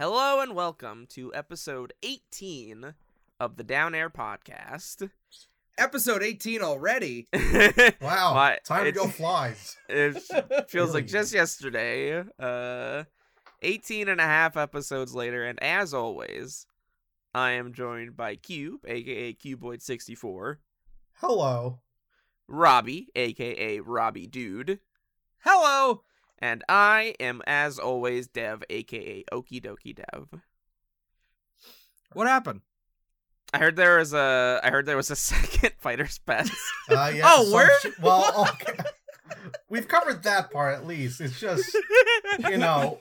Hello and welcome to episode 18 of the Down Air podcast. Episode 18 already. Wow, My- time to go flies. it feels like just yesterday. Uh 18 and a half episodes later and as always, I am joined by Cube, aka Cuboid64, Hello. Robbie, aka Robbie Dude, Hello. And I am as always Dev, aka Okie Dokie Dev. What happened? I heard there was a I heard there was a second fighter's pass. Uh, yeah, Oh, some word? sh- well, okay. We've covered that part at least. It's just, you know,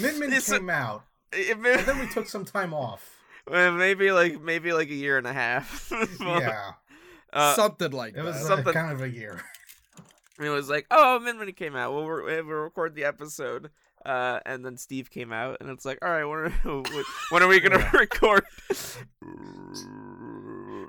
Min Min It's a- came out, It and then we took some time off. maybe like maybe like a year and a half. Yeah, Uh, Something like that. it was that. uh, something- kind of a year. It was like, oh, Min Min came out. We'll, re- we'll record the episode. Uh, and then Steve came out, and it's like, all right, when are, when are we gonna record?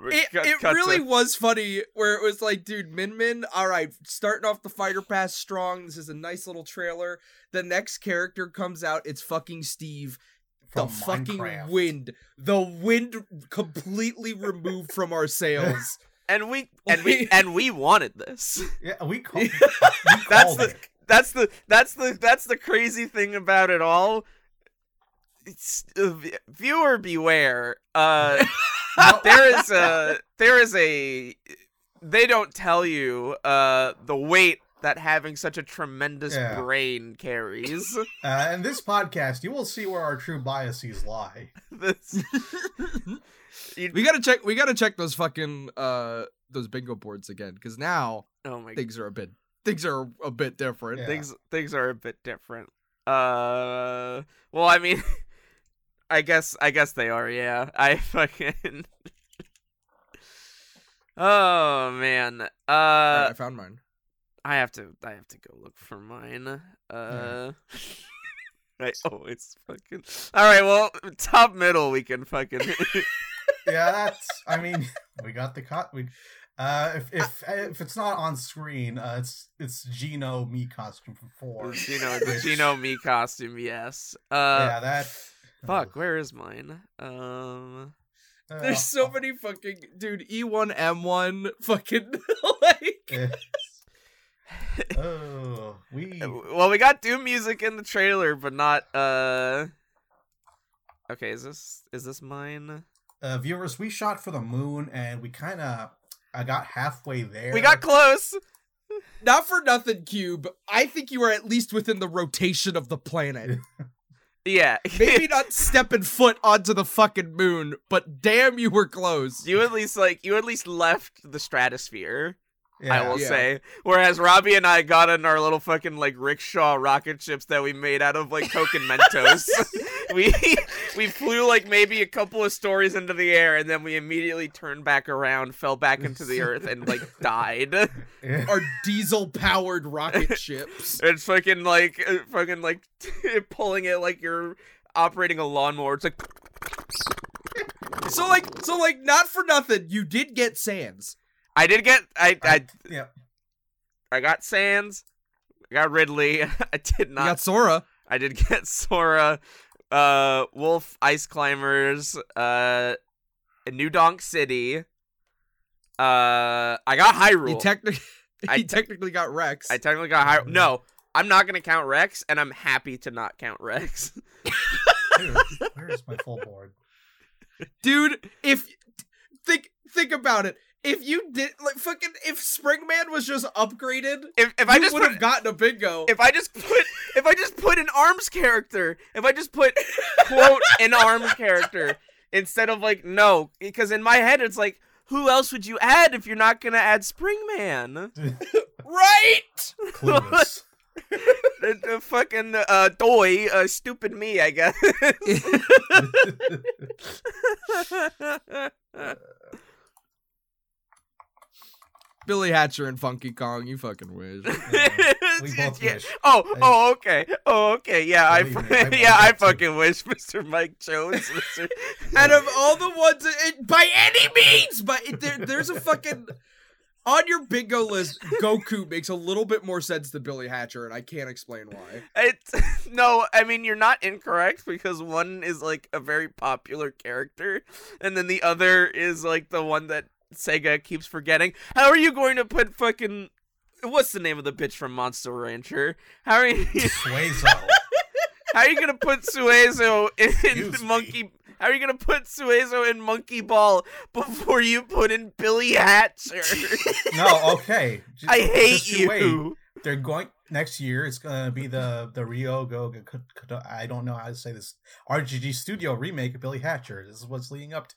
it, Cut- it cut to- really was funny where it was like, dude, Min Min, all right, starting off the fighter pass strong. This is a nice little trailer. The next character comes out, it's fucking Steve. From the fucking wind. The wind completely removed from our sails. and we and we and we wanted this. Yeah, we called. we That's the it. that's the that's the that's the crazy thing about it all. It's, uh, viewer beware. Uh, there is a there is a they don't tell you uh the weight that having such a tremendous Yeah. brain carries. uh, in this podcast, you will see where our true biases lie. This- you- we gotta check. We gotta check those fucking uh those bingo boards again because now oh my things are a bit things are a bit different. Yeah. things things are a bit different. Uh, well, I mean, I guess I guess they are. Yeah, I fucking. oh man. Alright, Uh, I found mine. I have to I have to go look for mine. Uh. I always fucking. All right, well, top middle we can fucking. Yeah, that's. I mean, we got the cut. We. Uh, if if if it's not on screen, uh, it's it's Geno Mii costume from four. Geno, the Geno Mii costume, yes. Uh, yeah, that. fuck, where is mine? Um, Uh, There's so many fucking dude E1 M1 fucking like eh. oh, we. well, we got Doom music in the trailer, but not. Uh, okay, is this is this mine? Uh, viewers, we shot for the moon, and we kind of. I got halfway there. We got close. not for nothing cube. I think you are at least within the rotation of the planet. Yeah, Maybe not stepping foot onto the fucking moon, but damn you were close. you at least like you at least left the stratosphere. Yeah. I will Yeah. say. Whereas Robbie and I got in our little fucking like rickshaw rocket ships that we made out of like Coke and Mentos. we we flew like maybe a couple of stories into the air and then we immediately turned back around, fell back into the earth, and like died. Yeah. Our diesel powered rocket ships. It's fucking like uh, fucking like pulling it like you're operating a lawnmower. It's like So like so like not for nothing, you did get Sans. I did get I I yeah. I got Sans. I got Ridley. I did You not got Sora. I did get Sora, uh, Wolf Ice Climbers, uh, New Donk City. Uh, I got Hyrule. You technically I he te- technically got Rex. I technically got Hyrule. No, I'm not gonna count Rex, and I'm happy to not count Rex. Where, where is my full board? Dude, if think think about it. If you did like fucking if Springman was just upgraded, if if I just would have gotten a bingo. if I just put if I just put an arms character, if I just put quote an arms character instead of like no, because in my head it's like who else would you add if you're not gonna add Springman? right? Clueless. the, the fucking uh doy uh stupid me i guess Billy Hatcher and Funky Kong, you fucking wish. we both Yeah. wish. oh oh okay oh okay yeah i, me, I- I yeah i bet too. fucking wish mr mike jones mr Out of all the ones, it, by any means, but it, there, there's a fucking on your bingo list, Goku makes a little bit more sense than Billy Hatcher, and I can't explain why. It's no, I mean you're not incorrect because one is like a very popular character, and then the other is like the one that Sega keeps forgetting. How are you going to put fucking what's the name of the bitch from Monster Rancher? How are you Suezo. how are you gonna put Suezo in Excuse me. Monkey? How are you gonna put Suezo in Monkey Ball before you put in Billy Hatcher? No, okay. Just- I hate you wait. They're going next year. It's gonna be the the Rio Go. I don't know how to say this. RGG Studio remake of Billy Hatcher. This is what's leading up to.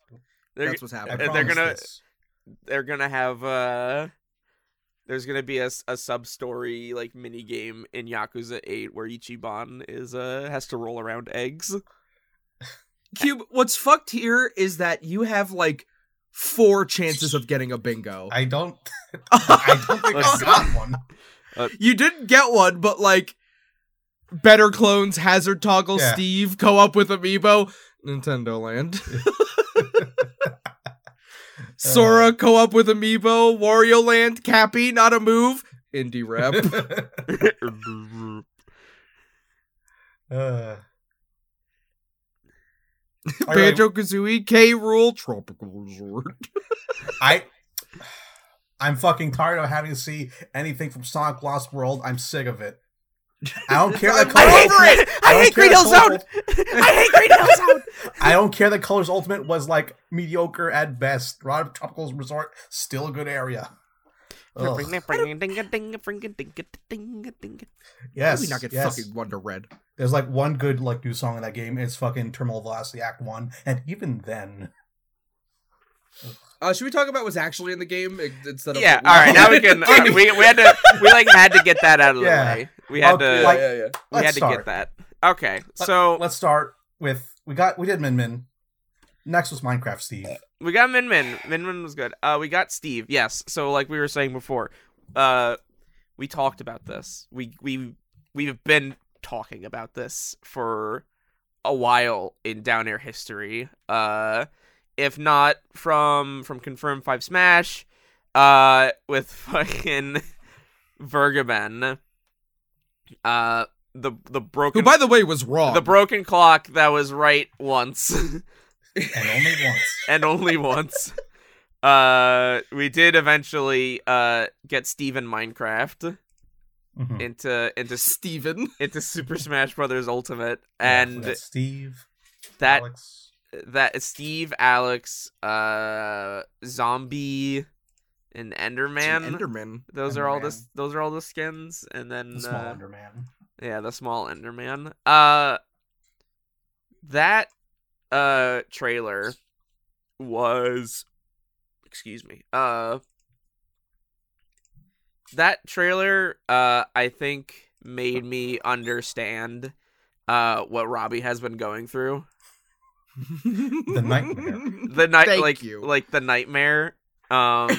They're, That's what's happening. They're gonna- this. They're gonna have uh there's gonna be a, a sub story like mini game in Yakuza 8 where Ichiban is uh has to roll around eggs. Cube, what's fucked here is that you have like four chances of getting a bingo. I don't. I don't think I got one. you didn't get one, but like better clones, hazard toggle, Yeah. Steve, co-op with amiibo, Nintendo Land. Sora co-op with amiibo, Wario Land, Cappy, not a move, indie rep. uh, Banjo Kazooie, K Rool, Tropical Resort. I. I'm fucking tired of having to see anything from Sonic Lost World. I'm sick of it. I don't care that I'm color. I hate over Green, it! I don't hate care Green that Hill Zone. I hate Green Hill Zone. I don't care that Colors Ultimate was like mediocre at best. Rod Tropical Resort still a good area. Ugh. Yes, we not get yes. fucking Wonder Red. There's like one good like new song in that game. It's fucking Terminal Velocity Act One, and even then, Uh, should we talk about what's actually in the game instead of Yeah, all right. Now we can. Give we, we had to. We like had to get that out of the Yeah. way. We had Okay, to. like- yeah, yeah, yeah. we let's had to start. get that. Okay, Let- so let's start with we got we did Min Min. Next was Minecraft Steve. we got Min Min. Min Min was good. Uh, we got Steve. Yes. So like we were saying before, uh, we talked about this. We we we've been talking about this for a while in Down Air history. Uh, if not from from Confirmed Five Smash, uh, with fucking Vergaben. Uh, the the broken Who, by the way, was wrong. the broken clock that was right once. and only once. and only once. Uh, we did eventually uh get Steven Minecraft Mhm. into into Steven. into Super Smash Brothers Ultimate, and we got Steve, that Alex. That Steve, Alex, uh, Zombie, and Enderman. Enderman. those are all the those are all the skins, and then the small uh, Enderman. Yeah, the small Enderman. Uh that uh trailer was excuse me. Uh that trailer uh I think made me understand uh what Robbie has been going through. The nightmare. The night Thank like you. like the nightmare. Um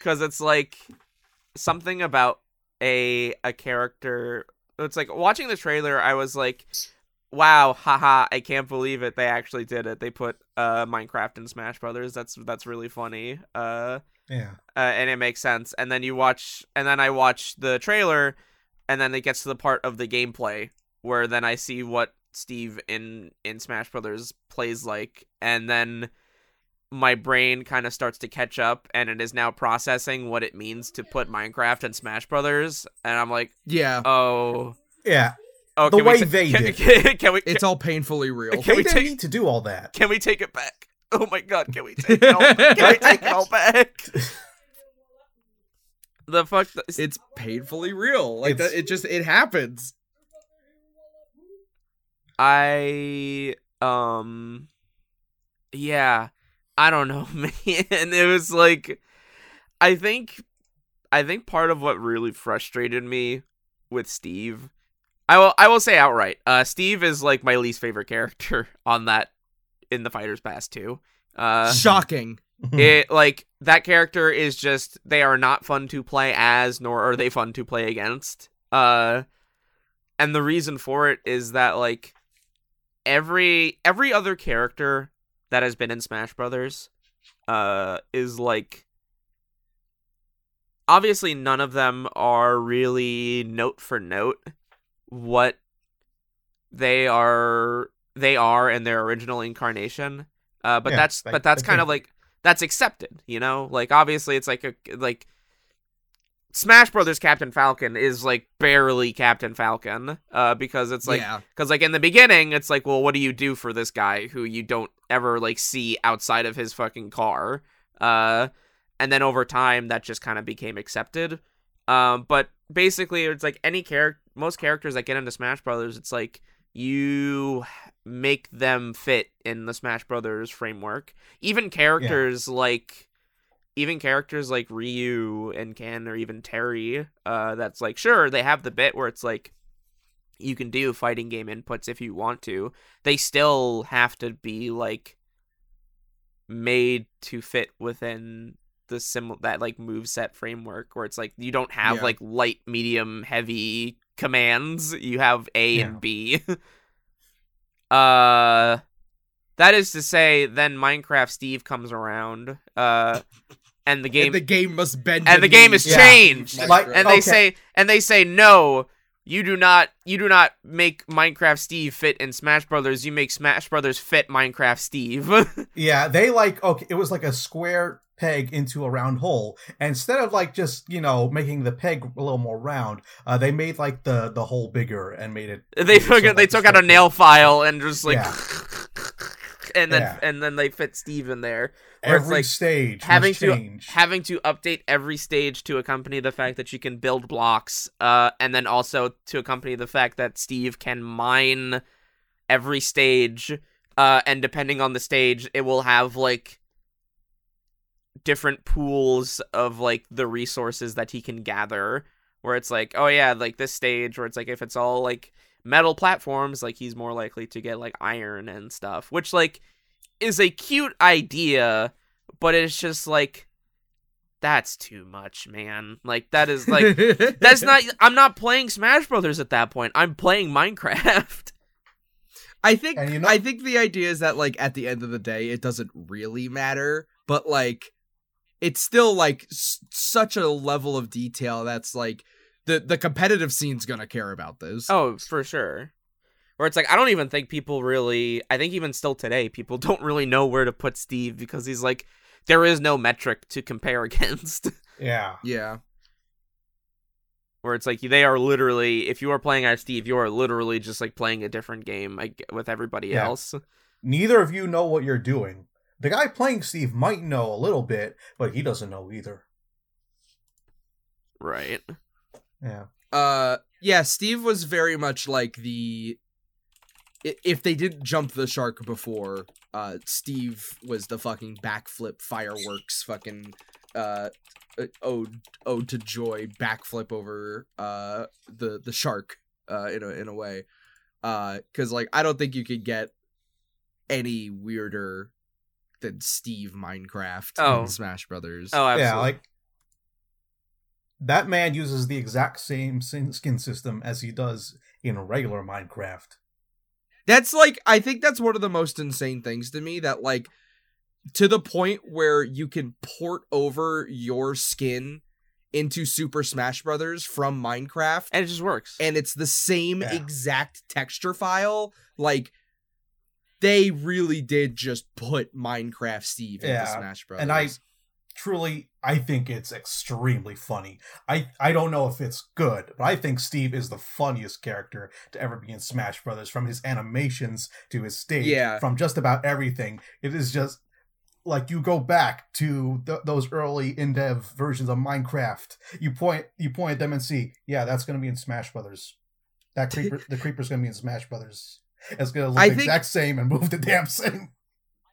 cuz it's like something about a a character it's like watching the trailer I was like wow haha I can't believe it they actually did it they put uh Minecraft and Smash Brothers that's that's really funny uh Yeah. uh, and it makes sense. And then you watch, and then I watch the trailer, and then it gets to the part of the gameplay where then I see what Steve in in Smash Brothers plays like, and then my brain kind of starts to catch up, and it is now processing what it means to put Minecraft and Smash Brothers, and I'm like, yeah, oh, Yeah. oh, The way ta- they can, did. Can, can we? it's all painfully real. Can They we take- need to do all that. Can we take it back? Oh my god, can we take it all? can we take it all back? The fuck. it's painfully real. Like that, it just it happens. I um yeah, I don't know, man. And it was like I think I think part of what really frustrated me with Steve I will I will say outright, uh Steve is like my least favorite character on that in the Fighters Pass too. Uh Shocking. it like that character is just they are not fun to play as nor are they fun to play against uh and the reason for it is that like every every other character that has been in smash brothers uh is like obviously none of them are really note for note what they are they are in their original incarnation. Uh, but Yeah, that's like- but that's kind of like that's accepted, you know. Like obviously it's like a like Smash Brothers Captain Falcon is like barely Captain Falcon, uh, because it's like yeah. because like in the beginning it's like well what do you do for this guy who you don't ever like see outside of his fucking car? Uh and then over time that just kind of became accepted. Um but basically it's like any character most characters that get into smash brothers it's like you make them fit in the smash brothers framework. Even characters like even characters like ryu and ken or even terry uh that's like sure they have the bit where it's like you can do fighting game inputs if you want to. They still have to be like made to fit within the sim that like move set framework where it's like you don't have Yeah. like light, medium, heavy commands. You have A Yeah. and B. uh that is to say then Minecraft Steve comes around uh and the game And the game must bend. and the game is Yeah. changed Like- and they Okay. say and they say no you do not you do not make minecraft steve fit in smash brothers you make smash brothers fit minecraft steve Yeah, they like okay. It was like a square peg into a round hole. And instead of like just you know making the peg a little more round, uh, they made like the the hole bigger and made it. they made it took so, it they took out a nail file and just like Yeah. and then Yeah. and then they fit steve in there where it's Every like stage having to change. having to update every stage to accompany the fact that you can build blocks uh and then also to accompany the fact that steve can mine every stage uh and depending on the stage it will have like different pools of like the resources that he can gather where it's like oh yeah like this stage where it's like if it's all like metal platforms like he's more likely to get like iron and stuff which like is a cute idea but it's just like that's too much man. Like that is like that's not i'm not playing smash brothers at that point. I'm playing minecraft. I think you know- I think the idea is that like at the end of the day it doesn't really matter, but like it's still like s- such a level of detail that's like the the competitive scene's going to care about this. oh for sure where it's like i don't even think people really i think even still today people don't really know where to put steve because he's like there is no metric to compare against yeah, Yeah. where it's like they are literally if you are playing as steve you are literally just like playing a different game like, with everybody Yeah. else neither of you know what you're doing. The guy playing Steve might know a little bit, but he doesn't know either. right Yeah, Uh yeah, Steve was very much like the i- if they didn't jump the shark before, uh Steve was the fucking backflip fireworks fucking uh uh, ode ode to joy backflip over uh the the shark uh in a in a way. Uh cuz like I don't think you could get any weirder than Steve Minecraft Oh. in Smash Brothers. oh absolutely yeah, like that man uses the exact same skin system as he does in regular Minecraft. That's like I think that's one of the most insane things to me that like to the point where you can port over your skin into Super Smash Brothers from Minecraft and it just works and it's the same Yeah. exact texture file like they really did just put Minecraft Steve into Smash Brothers. and I truly I think it's extremely funny. I I don't know if it's good, but I think Steve is the funniest character to ever be in Smash Brothers from his animations to his stage Yeah. from just about everything. It is just like you go back to th- those early in-dev versions of Minecraft. You point you point at them and see, yeah, that's going to be in Smash Brothers. That creeper the creeper's going to be in Smash Brothers. It's going to look I the think- exact same and move the damn same.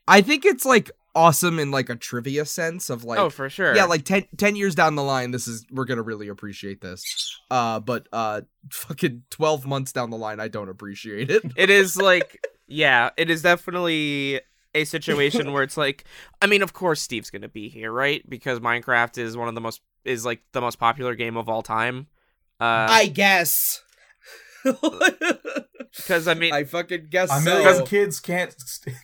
I think it's like awesome in like a trivia sense of like oh for sure. Yeah like 10, 10 years down the line this is we're gonna really appreciate this. Uh but uh fucking 12 months down the line i don't appreciate it. It is like yeah it is definitely a situation where it's like i mean of course steve's gonna be here right? Because minecraft is one of the most is like the most popular game of all time. Uh I guess. Because i mean i fucking guess A so. kids can't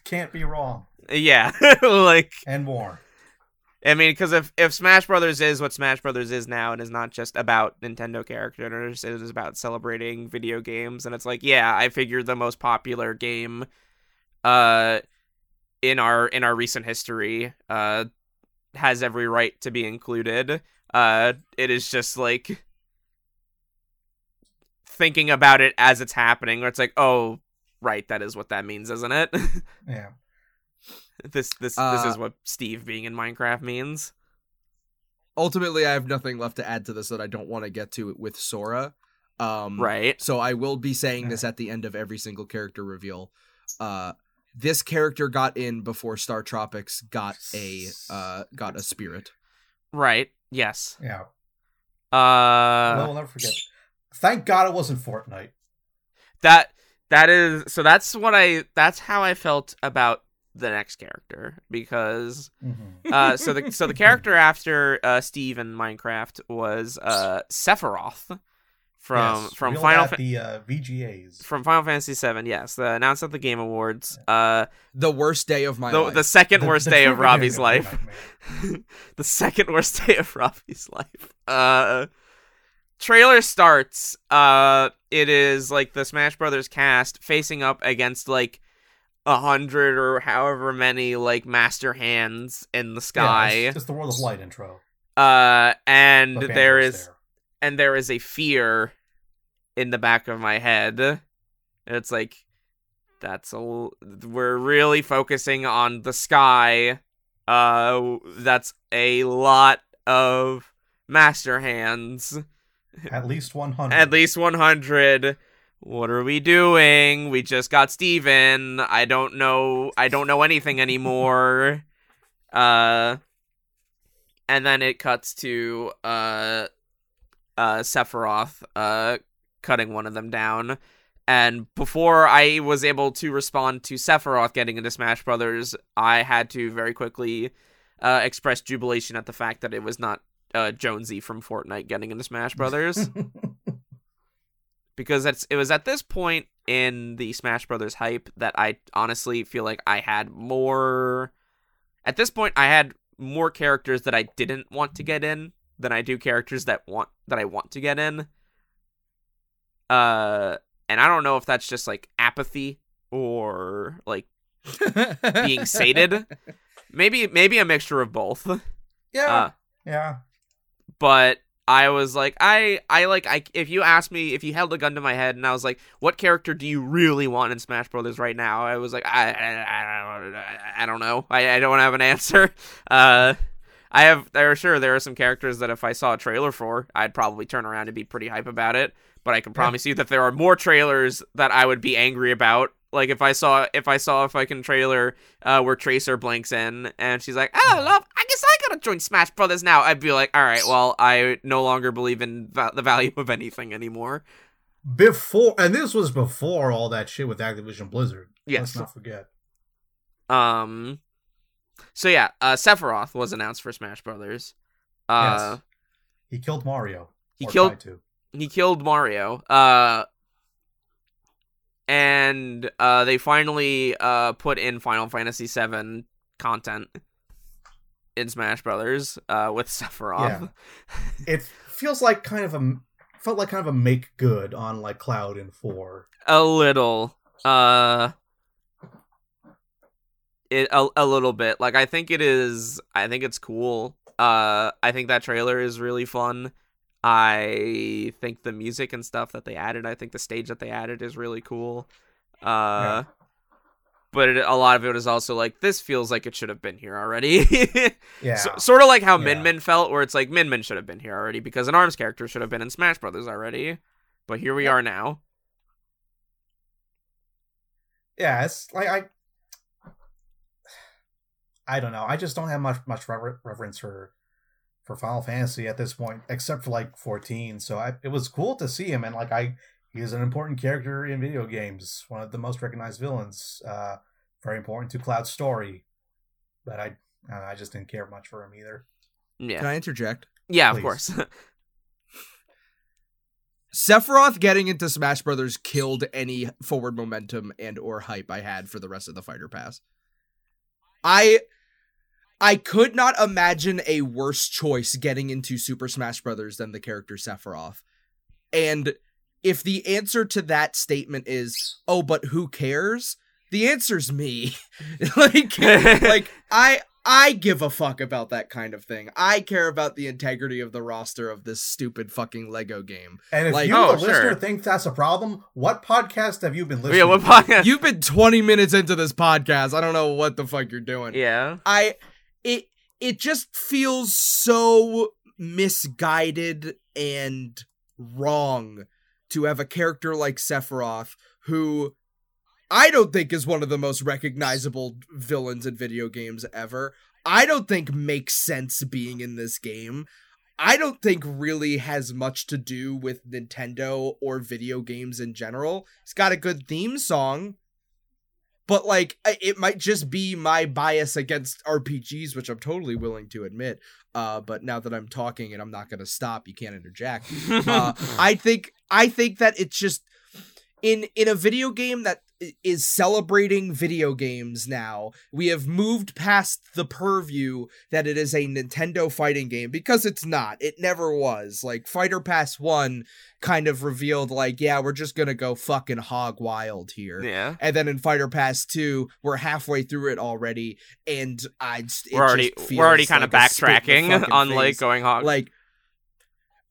can't be wrong yeah like and more. I mean, because if if Smash Brothers is what Smash Brothers is now, and is not just about Nintendo characters, it is about celebrating video games, and it's like, yeah, I figured the most popular game, uh, in our in our recent history, uh, has every right to be included. Uh, it is just like thinking about it as it's happening, where it's like, oh, right, that is what that means, isn't it? Yeah. This this this Uh, is what Steve being in Minecraft means. Ultimately, I have nothing left to add to this that I don't want to get to with Sora. Um, Right. So I will be saying this at the end of every single character reveal. Uh, this character got in before StarTropics got a uh, got a spirit. Right. Yes. Yeah. Uh well, we'll never forget. Thank God it wasn't Fortnite. that that is so that's what I that's how I felt about the next character because Mhm. uh so the so the character after uh Steve in Minecraft was uh Sephiroth from Yes, from Final Fa- the uh, VGAs. from Final Fantasy VII. yes the announced at the Game Awards uh The worst day of my the, life. the second The- worst the day of Robbie's beginning life of my nightmare. the second worst day of Robbie's life. Uh trailer starts. Uh it is like the Smash Brothers cast facing up against like a hundred or however many like master hands in the Yeah, sky. it's, it's the World of Light intro. uh and but there is there. and there is a fear in the back of my head. It's like that's a we're really focusing on the sky. Uh that's a lot of master hands. at least 100. At least 100. What are we doing? We just got Steven. I don't know I don't know anything anymore. uh and then it cuts to uh uh Sephiroth uh cutting one of them down. And before I was able to respond to Sephiroth getting into Smash Brothers, I had to very quickly uh, express jubilation at the fact that it was not uh, Jonesy from Fortnite getting into Smash Brothers because it's it was at this point in the Smash Brothers hype that I honestly feel like I had more at this point I had more characters that I didn't want to get in than I do characters that want that I want to get in. Uh and I don't know if that's just like apathy or like being sated. maybe maybe a mixture of both. yeah. Uh yeah. but I was like, I, I like, I. If you asked me, if you held a gun to my head, and I was like, "What character do you really want in Smash Brothers right now?" I was like, I, I, I, I don't know. I, I don't have an answer. Uh, I have. There sure there are some characters that if I saw a trailer for, I'd probably turn around and be pretty hype about it. But I can promise you that there are more trailers that I would be angry about. Like if I saw if I saw a fucking trailer uh, where Tracer blinks in and she's like, "Oh, love, I guess I gotta join Smash Brothers now." I'd be like, "All right, well, I no longer believe in va- the value of anything anymore." Before, and this was before all that shit with Activision Blizzard. Yes. Let's not forget. Um. So yeah, uh, Sephiroth was announced for Smash Brothers. Uh, yes. He killed Mario. he killed he killed Mario. Uh, and uh, they finally uh put in Final Fantasy VII content in Smash Brothers uh with Sephiroth. Yeah. It feels like kind of a felt like kind of a make good on like Cloud and Four. a little uh it a, a little bit like i think it is i think it's cool uh i think that trailer is really fun i think the music and stuff that they added i think the stage that they added is really cool uh but it, a lot of it is also like this feels like it should have been here already Yeah. so, sort of like how Yeah. min min felt where it's like min min should have been here already because an arms character should have been in smash brothers already but here we are now yeah, it's like I I don't know. I just don't have much much rever- reverence for for Final Fantasy at this point, except for like 14. So I, it was cool to see him, and like I, he is an important character in video games, one of the most recognized villains. Uh, very important to Cloud's story, but I, uh, I just didn't care much for him either. yeah Can I interject? Yeah, of course. Sephiroth getting into Smash Brothers killed any forward momentum and or hype I had for the rest of the fighter pass. I I could not imagine a worse choice getting into Super Smash Brothers than the character Sephiroth. And if the answer to that statement is, "Oh, but who cares?" The answer's me. like like I I give a fuck about that kind of thing. I care about the integrity of the roster of this stupid fucking Lego game. And if Like- you, Oh, the listener, sure. think that's a problem, what podcast have you been oh, listening? yeah, what to? podcast? You've been 20 minutes into this podcast. I don't know what the fuck you're doing. yeah. I it it just feels so misguided and wrong to have a character like Sephiroth who I don't think is one of the most recognizable villains in video games ever. I don't think makes sense being in this game. I don't think really has much to do with Nintendo or video games in general. It's got a good theme song, but like it might just be my bias against RPGs, which I'm totally willing to admit. Uh, but now that I'm talking and I'm not gonna stop, you can't interject. Uh, I think I think that it's just in in a video game that is celebrating video games now. We have moved past the purview that it is a Nintendo fighting game because it's not. It never was. Like Fighter Pass 1 kind of revealed like, yeah, we're just going to go fucking hog wild here. yeah. And then in Fighter Pass 2, we're halfway through it already and I just, We're already we're already kind of like a spit in the backtracking on like going hog. like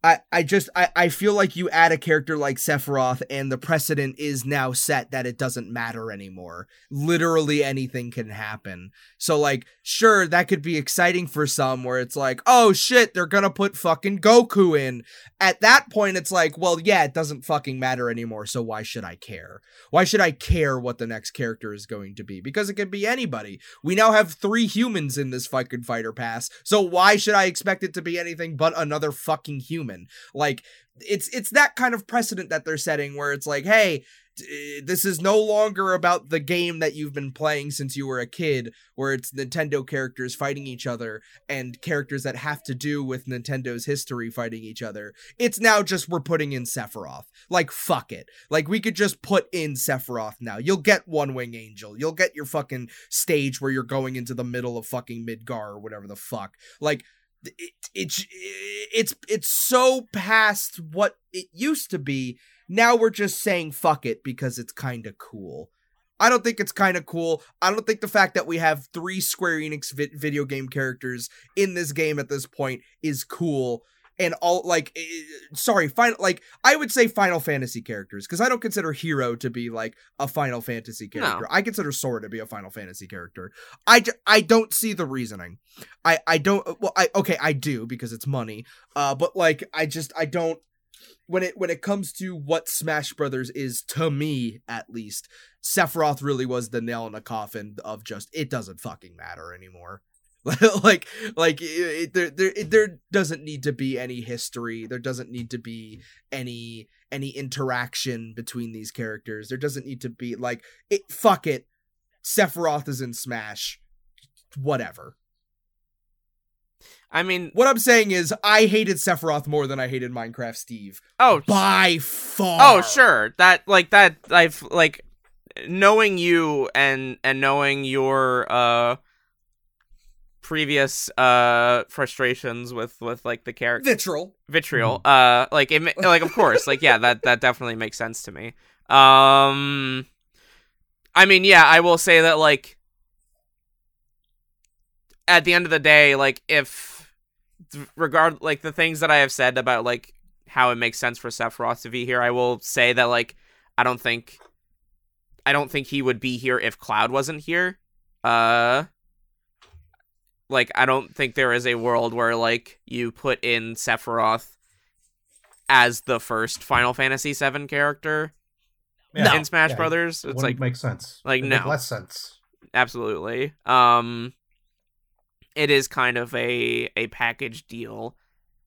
I, I just I, I feel like you add a character like Sephiroth and the precedent is now set that it doesn't matter anymore. Literally anything can happen. So like sure that could be exciting for some where it's like, "Oh shit, they're going to put fucking Goku in." At that point it's like, "Well, yeah, it doesn't fucking matter anymore, so why should I care? Why should I care what the next character is going to be? Because it could be anybody. We now have 3 humans in this fucking fighter pass. So why should I expect it to be anything but another fucking human? Like it's it's that kind of precedent that they're setting where it's like, hey, eh, this is no longer about the game that you've been playing since you were a kid, where it's Nintendo characters fighting each other and characters that have to do with Nintendo's history fighting each other. It's now just we're putting in Sephiroth. Like fuck it. Like we could just put in Sephiroth now. You'll get One Wing Angel. You'll get your fucking stage where you're going into the middle of fucking Midgar or whatever the fuck. Like it, it's it's it's so past what it used to be. Now we're just saying fuck it because it's kind of cool. I don't think it's kind of cool. I don't think the fact that we have three Square Enix vi- video game characters in this game at this point is cool. And all like, eh, sorry, final like I would say Final Fantasy characters because I don't consider Hero to be like a Final Fantasy No. character. I consider Sora to be a Final Fantasy character. I, j- I don't see the reasoning. I I don't well I okay I do because it's money. Uh but like I just I don't when it when it comes to what Smash Brothers is to me at least Sephiroth really was the nail in the coffin of just it doesn't fucking matter anymore. like like it, it- there there it, there doesn't need to be any history. There doesn't need to be any any interaction between these characters. There doesn't need to be like it fuck it. Sephiroth is in Smash. Whatever. I mean, What I'm saying is, I hated Sephiroth more than I hated Minecraft Steve oh, by far. oh, sure. That like that. I've like knowing you and and knowing your uh previous uh frustrations with with like the character Vitriol. vitriol. Uh like it ma- like of course like yeah that that definitely makes sense to me. Um i mean yeah i will say that like at the end of the day like if regard like the things that i have said about like how it makes sense for sephiroth to be here i will say that like i don't think i don't think he would be here if cloud wasn't here. Uh like I don't think there is a world where like you put in Sephiroth as the first Final Fantasy VII character Yeah. in Smash Yeah, Brothers. It It's like makes sense. like, It'd no. less sense. absolutely. Um it is kind of a a package deal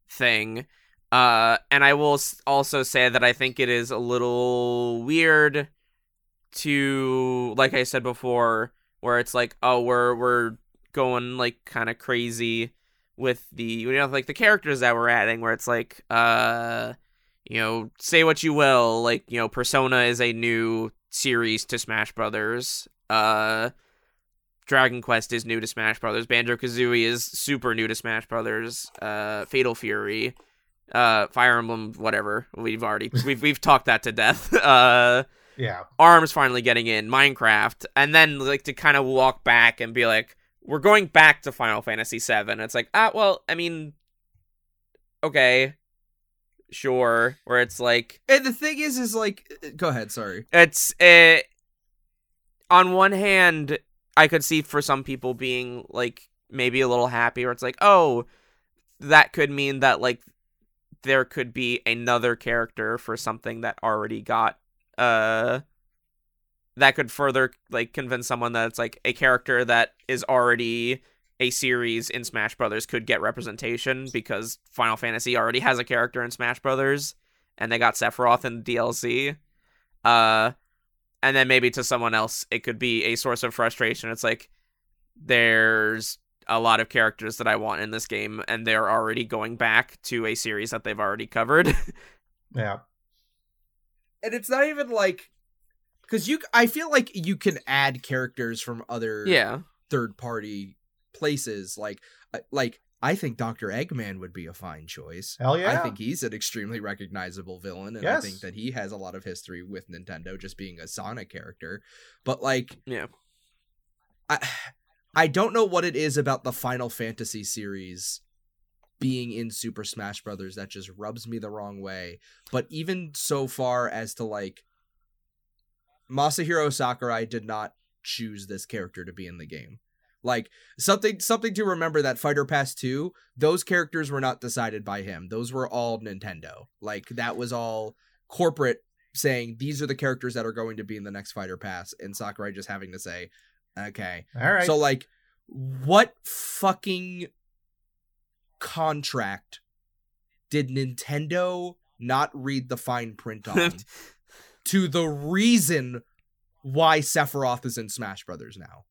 thing. Uh and I will also say that I think it is a little weird to like I said before where it's like oh we're we're going like kind of crazy with the you know like the characters that we're adding where it's like uh you know say what you will like you know persona is a new series to smash brothers uh Dragon Quest is new to Smash Brothers. Banjo Kazooie is super new to Smash Brothers. Uh, Fatal Fury, uh, Fire Emblem, whatever. We've already we've we've talked that to death. Uh, Yeah. Arms finally getting in Minecraft, and then like to kind of walk back and be like, we're going back to Final Fantasy VII. It's like, ah, well, I mean, okay, sure. Where it's like, And the thing is, is like, go ahead. Sorry. it's uh, on one hand i could see for some people being like maybe a little happy or it's like oh that could mean that like there could be another character for something that already got uh that could further like convince someone that it's like a character that is already a series in Smash Brothers could get representation because Final Fantasy already has a character in Smash Brothers and they got Sephiroth in the DLC. Uh and then maybe to someone else it could be a source of frustration. It's like there's a lot of characters that I want in this game and they're already going back to a series that they've already covered. Yeah. And it's not even like, because you, I feel like you can add characters from other yeah. third party places. Like, uh, like I think Doctor Eggman would be a fine choice. Hell yeah. I think he's an extremely recognizable villain, and Yes. I think that he has a lot of history with Nintendo, just being a Sonic character. But like, Yeah. I, I don't know what it is about the Final Fantasy series being in Super Smash Brothers that just rubs me the wrong way. But even so far as to like, Masahiro Sakurai did not choose this character to be in the game. Like something something to remember that Fighter Pass 2, those characters were not decided by him. Those were all Nintendo. Like that was all corporate saying these are the characters that are going to be in the next Fighter Pass and Sakurai just having to say, "Okay." All right. So like what fucking contract did Nintendo not read the fine print on to the reason why Sephiroth is in Smash Brothers now?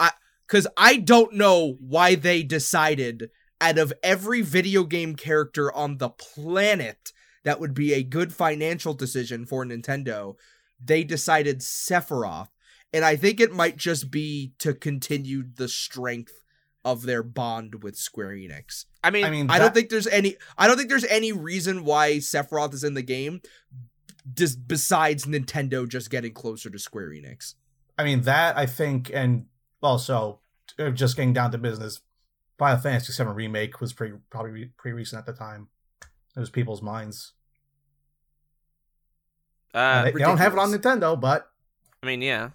I cuz I don't know why they decided out of every video game character on the planet that would be a good financial decision for Nintendo, they decided Sephiroth and I think it might just be to continue the strength of their bond with Square Enix. I mean, I mean, I don't think there's any I don't think there's any reason why Sephiroth is in the game just besides Nintendo just getting closer to Square Enix. I mean that I think, and also uh, just getting down to business. Final Fantasy VII remake was pretty probably pretty recent at the time. It was people's minds. uh, they, they don't have it on Nintendo, but I mean, yeah.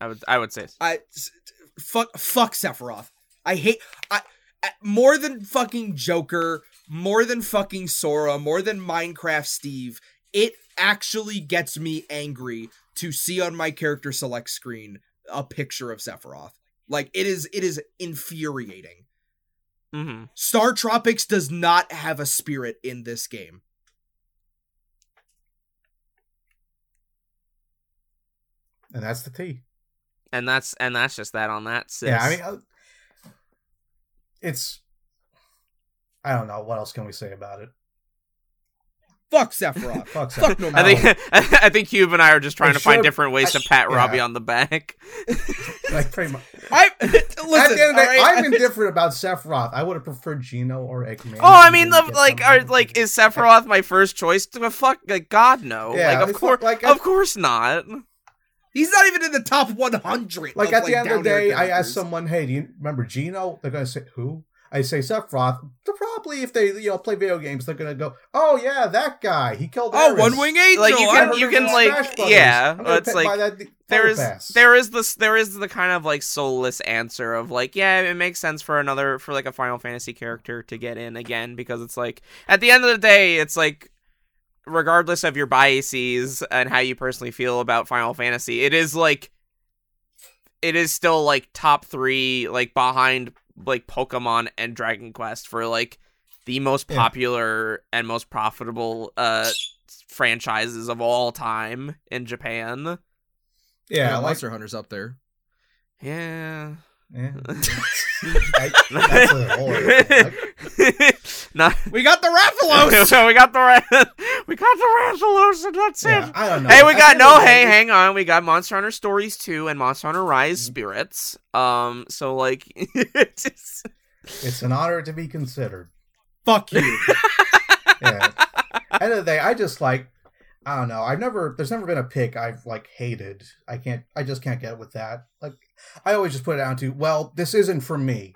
I would, I would say. so. I s- fuck fuck Sephiroth. I hate I I- more than fucking Joker, more than fucking Sora, more than Minecraft Steve. It actually gets me angry to see on my character select screen a picture of Sephiroth. Like it is it is infuriating. Mm-hmm. StarTropics does not have a spirit in this game. and that's the T. And that's and that's just that on that. Sis. Yeah, I mean, uh, it's. I don't know what else can we say about it. Fuck Sephiroth. Fuck, Fuck no I think I think Cube and I are just trying It to find should- different ways I- to pat yeah. Robbie on the back. like pretty much. I listen. At the end of the day, all right? I'm indifferent about Sephiroth. I would have preferred Geno or Eggman. Oh, I mean, the, like, are like, is Sephiroth my first choice? To fuck, like, God no. Yeah, like, of course, like- of course not. He's not even in the top 100. Like of, at the end of the day, I ask characters. someone, "Hey, do you remember Geno?" They're gonna say, "Who?" I say Sephiroth. They're probably, if they you know play video games, they're gonna go, "Oh yeah, that guy. He killed." Oh, Aerith." One Wing Angel. Like, you can- you can, like, yeah, it's pay- like, buy that- There Fighter is Pass. there is this there is the kind of like soulless answer of like yeah it makes sense for another for like a Final Fantasy character to get in again because it's like at the end of the day it's like regardless of your biases and how you personally feel about Final Fantasy it is like it is still like top 3 like behind like Pokemon and Dragon Quest for like the most Yeah. popular and most profitable uh franchises of all time in Japan. yeah, Yeah, like Monster Hunter's up there. Yeah. yeah. I- that's a whole other- like, not. We got the Rathalos. we got the we got the Rathalos, and that's Yeah, it. I don't know. Hey, we got no. Hey, hang on. We got Monster Hunter Stories 2 and Monster Hunter Rise Mhm. Spirits. Um, so like, it's just- It's an honor to be considered. Fuck you. Yeah. End of the day, I just like I don't know. I've never there's never been a pick I've like hated. I can't I just can't get with that. Like I always just put it down to, well, this isn't for me.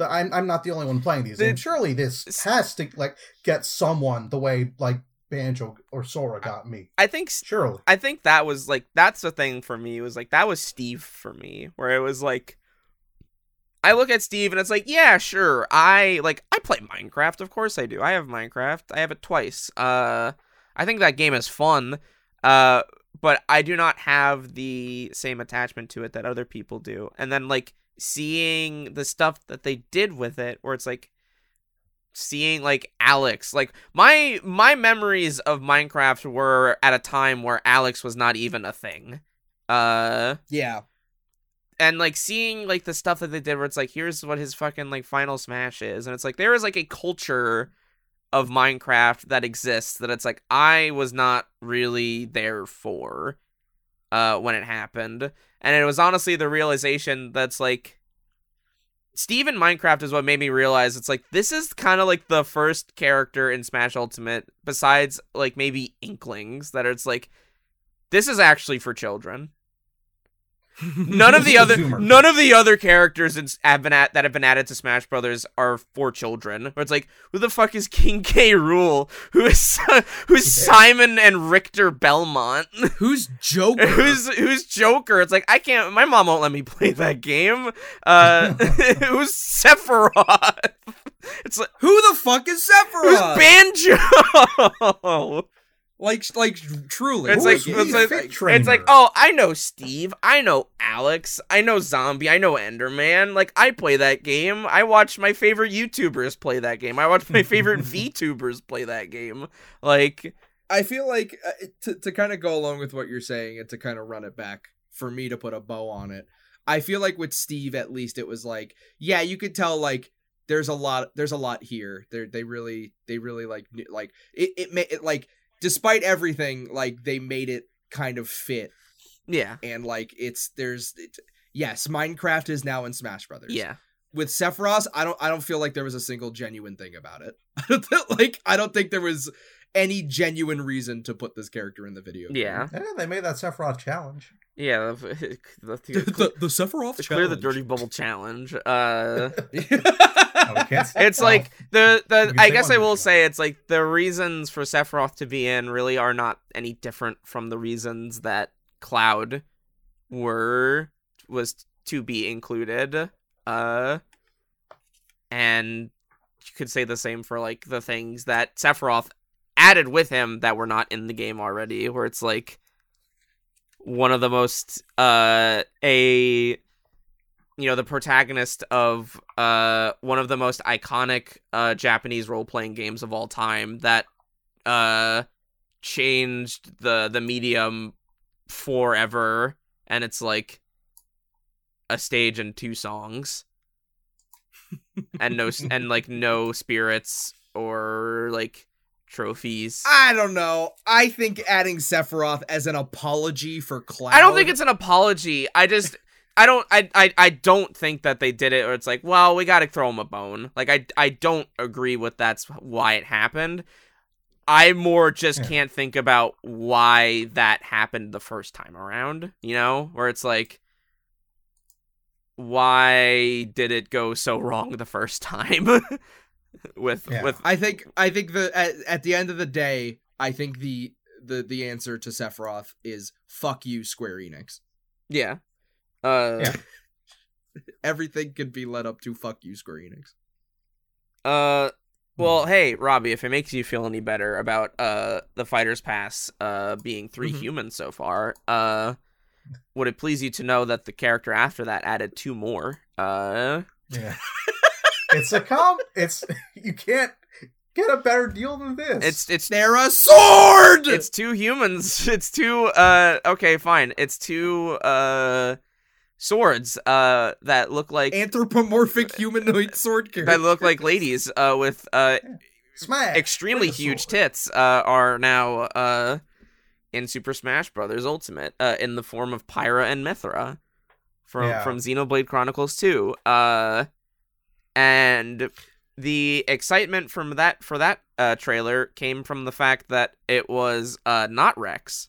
But I'm I'm not the only one playing these. The- and surely this has to like get someone the way like Banjo or Sora got me. I think Surely. I think that was like that's the thing for me was like that was Steve for me where it was like I look at Steve and it's like yeah sure I like I play Minecraft of course I do I have Minecraft I have it twice uh I think that game is fun uh but I do not have the same attachment to it that other people do and then like seeing the stuff that they did with it where it's like seeing like Alex like my my memories of Minecraft were at a time where Alex was not even a thing uh yeah. and like seeing like the stuff that they did where it's like here's what his fucking like final smash is and it's like there is like a culture of Minecraft that exists that it's like I was not really there for uh when it happened. And it was honestly the realization that's like Steve in Minecraft is what made me realize it's like this is kind of like the first character in Smash Ultimate besides like maybe Inklings that it's like this is actually for children none of the other Zoomer. none of the other characters in, have been at, that have been added to Smash Brothers are for children. Where it's like, who the fuck is King K. Rool? Who is who's Yeah. Simon and Richter Belmont? Who's Joker? who's who's Joker? It's like I can't. My mom won't let me play that game. Uh, who's Sephiroth? It's like Who the fuck is Sephiroth? who's? Banjo? Like, like, truly. It's Who like, it's like, it's like, oh, I know Steve, I know Alex, I know Zombie, I know Enderman. Like, I play that game. I watch my favorite YouTubers play that game. I watch my favorite VTubers play that game. Like, I feel like uh, to to kind of go along with what you're saying and to kind of run it back for me to put a bow on it. I feel like with Steve at least it was like yeah, you could tell like there's a lot there's a lot here. They they really they really like like it it, ma- it like despite everything like they made it kind of fit yeah, and like it's there's it, yes, Minecraft is now in Smash Brothers. yeah, With Sephiroth, I don't I don't feel like there was a single genuine thing about it. I don't thi- like I don't think there was any genuine reason to put this character in the video. game. yeah, Yeah, they made that Sephiroth challenge. yeah. The, the, the, the, the Sephiroth to clear the dirty bubble challenge. Uh. Oh, we can't say it's like the the I guess I will say it's like the reasons for Sephiroth to be in really are not any different from the reasons that Cloud were was to be included. Uh and you could say the same for like the things that Sephiroth added with him that were not in the game already where it's like one of the most uh a you know the protagonist of uh one of the most iconic uh Japanese role-playing games of all time that uh changed the the medium forever and it's like a stage and two songs. And no and like no spirits or like trophies I don't know. I think adding Sephiroth as an apology for Cloud. I don't think it's an apology. I just I don't I, I I don't think that they did it or it's like, well, we got to throw him a bone. Like I I don't agree with that's why it happened. I more just Yeah. can't think about why that happened the first time around, you know? Where it's like why did it go so wrong the first time? With Yeah. with I think I think the at, at the end of the day, I think the the the answer to Sephiroth is fuck you, Square Enix. yeah. Uh Yeah. Everything can be led up to fuck you, Square Enix. Uh, well, hey, Robbie, if it makes you feel any better about uh the fighters pass uh being 3 Mhm. humans so far, uh, would it please you to know that the character after that added two more? Uh, Yeah. It's a com. It's you can't get a better deal than this. it's it's They're a sword. it's two humans. It's two. Uh, okay, fine. It's two uh swords uh that look like anthropomorphic humanoid sword character. that look like ladies uh with uh Smash. extremely huge sword. tits uh, are now uh, in Super Smash Brothers Ultimate uh, in the form of Pyra and Mithra from Yeah. from Xenoblade Chronicles 2. Uh, and the excitement from that for that uh, trailer came from the fact that it was uh, not Rex.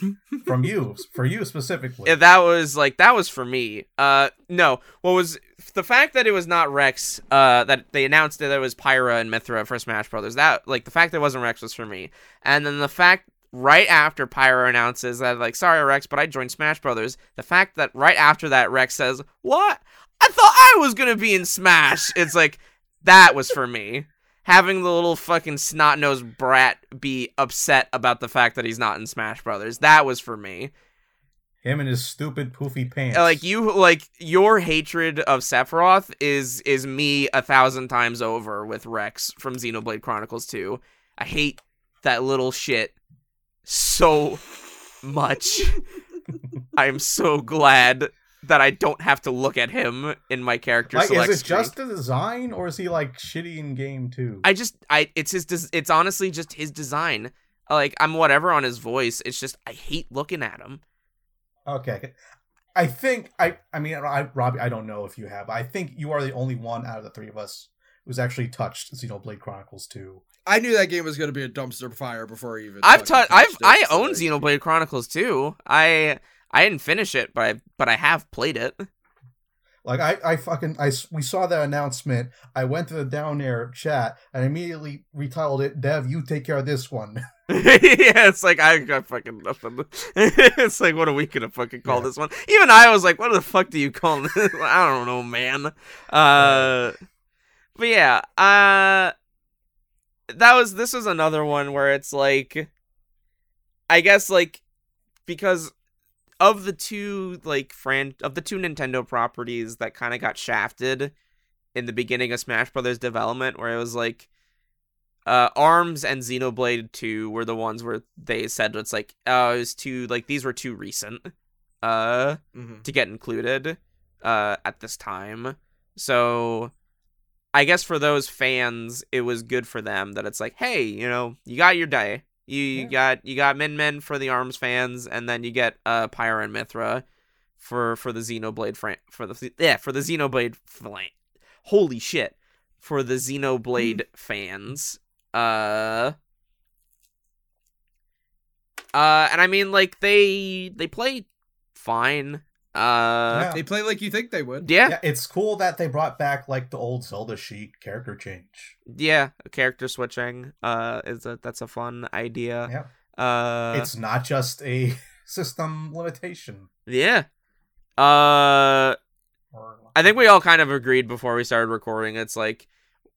From you, for you specifically. That was like that was for me. Uh, no, what was the fact that it was not Rex? Uh, that they announced that it was Pyra and Mithra for Smash Brothers. That like the fact that it wasn't Rex was for me, and then the fact right after Pyra announces that like sorry Rex, but I joined Smash Brothers. The fact that right after that Rex says what I thought I was gonna be in Smash. It's like that was for me. Having the little fucking snot nosed brat be upset about the fact that he's not in Smash Brothers. That was for me. Him and his stupid poofy pants. Like you like your hatred of Sephiroth is is me a thousand times over with Rex from Xenoblade Chronicles 2. I hate that little shit so much. I am so glad that I don't have to look at him in my character Like, select is it screen. just the design, or is he like shitty in game too? I just I it's his des- it's honestly just his design. Like I'm whatever on his voice. It's just I hate looking at him. Okay. I think I I mean I Robbie I don't know if you have. I think you are the only one out of the three of us who's actually touched Xenoblade Chronicles 2. I knew that game was going to be a dumpster fire before I even. I've fucking touched. I've it, I so, own Xenoblade Chronicles too. I I didn't finish it, but I but I have played it. Like I I fucking I we saw that announcement. I went to the down there chat and immediately retitled it Dev, you take care of this one. yeah, it's like I got fucking nothing. it's like what are we gonna fucking call Yeah. this one? Even I was like, what the fuck do you call this? I don't know, man. Uh, but yeah, uh, that was this was another one where it's like, I guess like because of the two like fran of the two Nintendo properties that kind of got shafted in the beginning of Smash Brothers development, where it was like uh arms and xenoblade 2 were the ones where they said it's like oh it was too like these were too recent uh Mhm. to get included uh at this time so i guess for those fans it was good for them that it's like hey you know you got your day you, you Yeah. got you got min min for the arms fans and then you get uh pyra and mithra for for the xenoblade fran- for the yeah for the xenoblade flan- holy shit for the xenoblade fans uh uh and i mean like they they play fine uh Yeah. They play like you think they would. yeah yeah, it's cool that they brought back like the old Zelda sheet character change. yeah character switching uh is a that's a fun idea Yeah. uh it's not just a system limitation. yeah uh I think we all kind of agreed before we started recording. It's like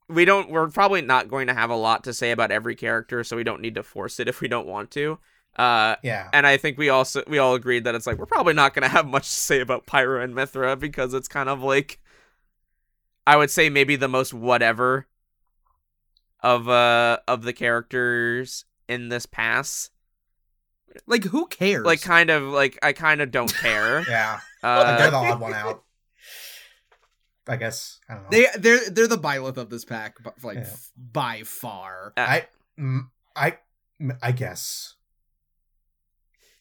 we don't. We're probably not going to have a lot to say about every character, so we don't need to force it if we don't want to. Uh, yeah. and I think we also we all agreed that it's like we're probably not going to have much to say about Pyra and Mithra because it's kind of like I would say maybe the most whatever of uh of the characters in this pass. Like who cares? Like kind of like I kind of don't care. Yeah. Like, they're the uh, odd one out. I guess. I don't know. they they're they're the Byleth of this pack, but like Yeah. f- by far. I mm, I mm, I guess.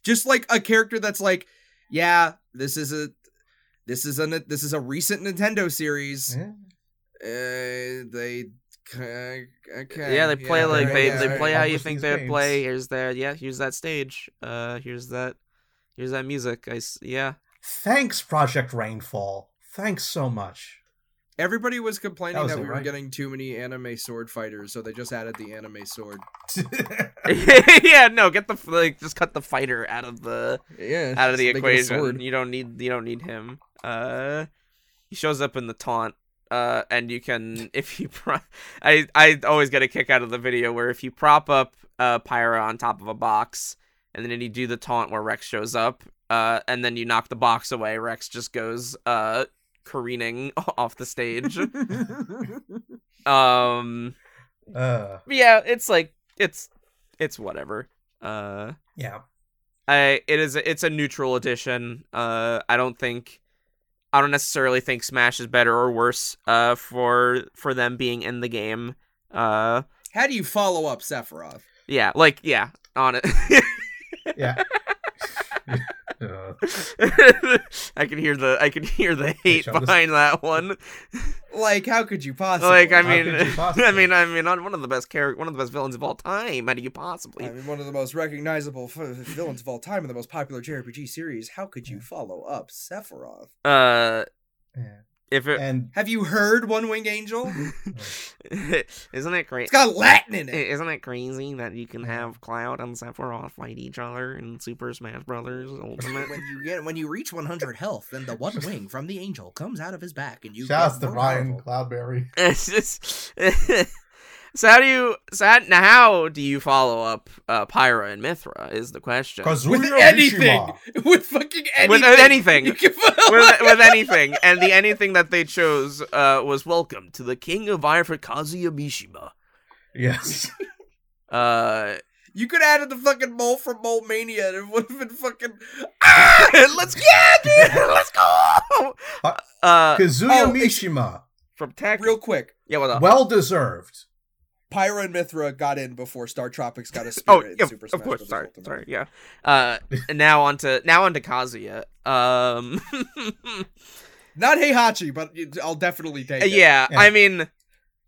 Just like a character that's like, yeah, this is a this is a this is a recent Nintendo series. Yeah. Uh, they okay, okay. yeah, they play like right, they, yeah, they right. play how you think these they would play. Here's their yeah, here's that stage. Uh, here's that, here's that music. I yeah. Thanks, Project Rainfall. Thanks so much. Everybody was complaining That that, was it, we were getting too many anime sword fighters, so they just added the anime sword. yeah, no, get the like just cut the fighter out of the Yeah, out of the just make it a sword. equation. You don't need you don't need him. Uh, he shows up in the taunt. Uh, and you can if you pro- I I always get a kick out of the video where if you prop up uh Pyra on top of a box and then you do the taunt where Rex shows up, uh, and then you knock the box away, Rex just goes uh careening off the stage. um, uh, yeah, it's like it's it's whatever. Uh, yeah. I it is it's a neutral edition. Uh, I don't think I don't necessarily think Smash is better or worse. Uh, for for them being in the game. Uh, How do you follow up Sephiroth? yeah, like yeah, on it. Yeah. Uh, I can hear the I can hear the hate Show this- behind that one. Like, how could you possibly? Like I mean, I mean, I mean, one of the best character, one of the best villains of all time. How do you possibly? I mean, one of the most recognizable f- villains of all time in the most popular JRPG series. How could you follow up Sephiroth? Uh, yeah. If it And Have you heard One Wing Angel? isn't it great? It's got Latin in it. Isn't it crazy that you can mm-hmm. have Cloud and Sephiroth fight each other in Super Smash Brothers Ultimate? when you get when you reach 100 health, then the one wing from the angel comes out of his back, and you shouts get to Ryan powerful. Cloudberry. It's just so how do you so how, now how do you follow up uh, Pyra and Mithra is the question. Kazuya with anything, Mishima. with fucking anything, With anything. With, with anything, and the anything that they chose uh, was welcome to the King of Fire for Kazuya Mishima. Yes. Uh, You could add in the fucking mole from Mole Mania, and it would have been fucking. Ah! let's get it. Let's go. Uh, Uh, Kazuya oh, Mishima. from Tech. Real quick, yeah, what up? Well deserved. Pyra and Mithra got in before StarTropics got a Oh, spirit yeah, in Super of Smash course. Bros. Sorry, Ultimate. sorry. Yeah. Uh, now onto now onto Kazuya. Um, Not Heihachi, but I'll definitely take it. yeah, Yeah. I mean,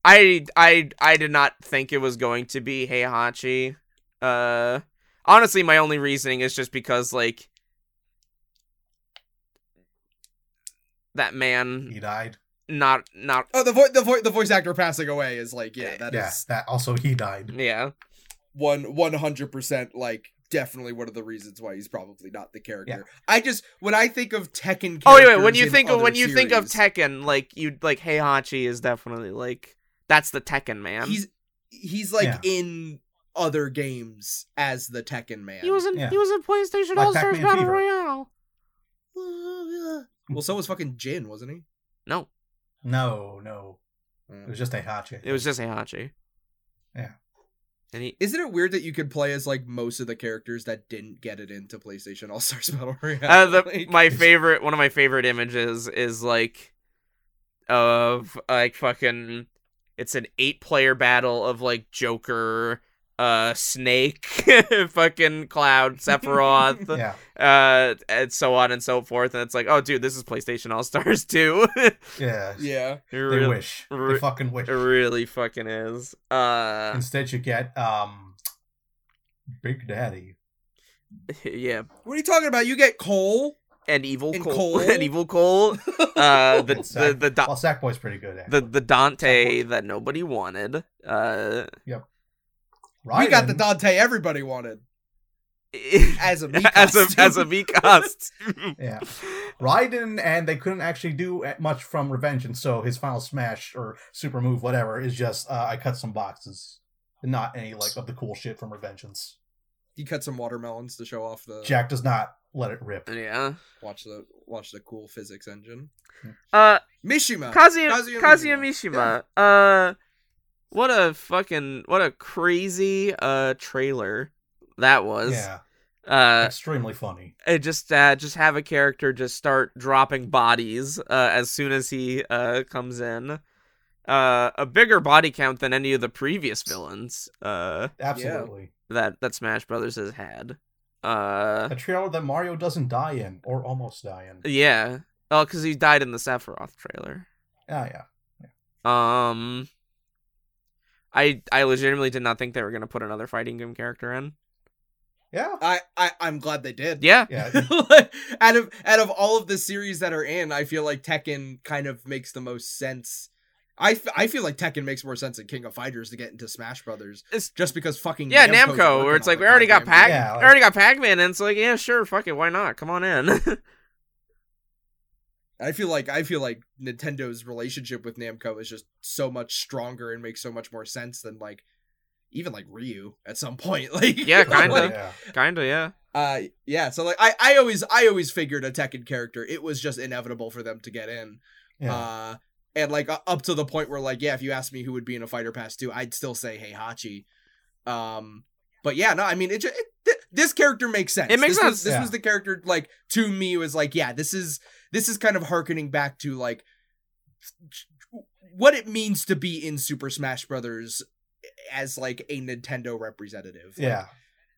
I I I did not think it was going to be Heihachi. Uh, honestly, my only reasoning is just because like that man He died. Not not Oh, the voice, the voice, the voice actor passing away is like, yeah, that is yeah, that also he died. yeah one one hundred percent like definitely one of the reasons why he's probably not the character. I just when I think of Tekken. Oh wait, wait, when you think of when you think of Tekken, like you like Heihachi is definitely like that's the Tekken man. he's he's like Yeah. in other games as the Tekken man. he was in Yeah. he was in PlayStation Like All Stars Pac-Man Battle Fever. Royale. well, so was fucking Jin, wasn't he? No, No, no. Mm. It was just Heihachi. it was just Heihachi. Yeah. and he Isn't it weird that you could play as like most of the characters that didn't get it into PlayStation All Stars Battle Royale? uh, the Like- my favorite one of my favorite images is like of like fucking it's an eight player battle of like Joker, uh, Snake, fucking Cloud, Sephiroth. Yeah. uh and so on and so forth and it's like oh dude this is playstation all stars too Yeah. yeah. They really, wish. re- They fucking wish. it really fucking is uh Instead, you get um, Big Daddy. yeah What are you talking about? You get Cole. and evil And cole, Cole? and evil cole uh the Well, the Sack- the, Da- well, Sackboy's pretty good. the, Actually. the dante that nobody wanted uh We got the Dante everybody wanted as a me as a as a me costume. Yeah. Raiden, and they couldn't actually do much from Revengeance, so his final smash or super move, whatever, is just uh, I cut some boxes, not any like of the cool shit from Revengeance. He cut some watermelons to show off the Jack does not let it rip. yeah watch the watch the cool physics engine. uh Mishima. Kazuya, Kazuya Kazuya Mishima. Mishima. Uh, what a fucking what a crazy uh trailer that was. Yeah, Uh, extremely funny. it just uh just have a character just start dropping bodies uh as soon as he uh comes in. Uh, a bigger body count than any of the previous villains. Uh, Absolutely. that that Smash Brothers has had. Uh, A trailer that Mario doesn't die in, or almost die in. yeah. Oh, because he died in the Sephiroth trailer. Yeah, yeah. Um, I I legitimately did not think they were gonna put another fighting game character in. Yeah. I, I I'm glad they did. Yeah, Yeah. out of out of all of the series that are in, I feel like Tekken kind of makes the most sense. I, f- I feel like Tekken makes more sense than King of Fighters to get into Smash Brothers, It's- just because fucking yeah, Namco's Namco, where it's like we already got Pac, game. Yeah, we already got Pac Man, and it's like yeah, sure, fuck it, why not? Come on in. I feel like I feel like Nintendo's relationship with Namco is just so much stronger and makes so much more sense than like even like Ryu at some point. Like Yeah, kinda. like, yeah. Kinda, yeah. Uh yeah, so like I I always I always figured a Tekken character it was just inevitable for them to get in. Yeah. Uh and like uh, up to the point where like yeah, if you asked me who would be in a Fighter Pass 2, I'd still say Heihachi. Um but yeah, no, I mean it, ju- it th- this character makes sense. It makes this Was, sense. this Yeah. was the character like to me was like yeah, this is this is kind of harkening back to like what it means to be in Super Smash Brothers as like a Nintendo representative. Like, Yeah.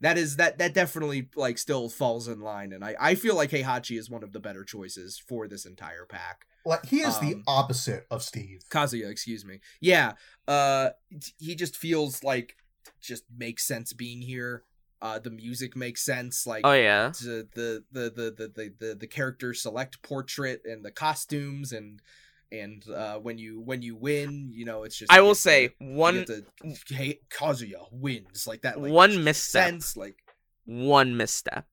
that is that that definitely like still falls in line, and I I feel like Heihachi is one of the better choices for this entire pack. Like he is the Um, opposite of Steve. Kazuya, excuse me. Yeah, uh, he just feels like just makes sense being here. Uh, the music makes sense. Like Oh yeah. the the the the the the, the, the character select portrait and the costumes and and uh when you when you win you know it's just I will get to- say one to- hey Kazuya wins like that like, One it just makes misstep. sense like one misstep.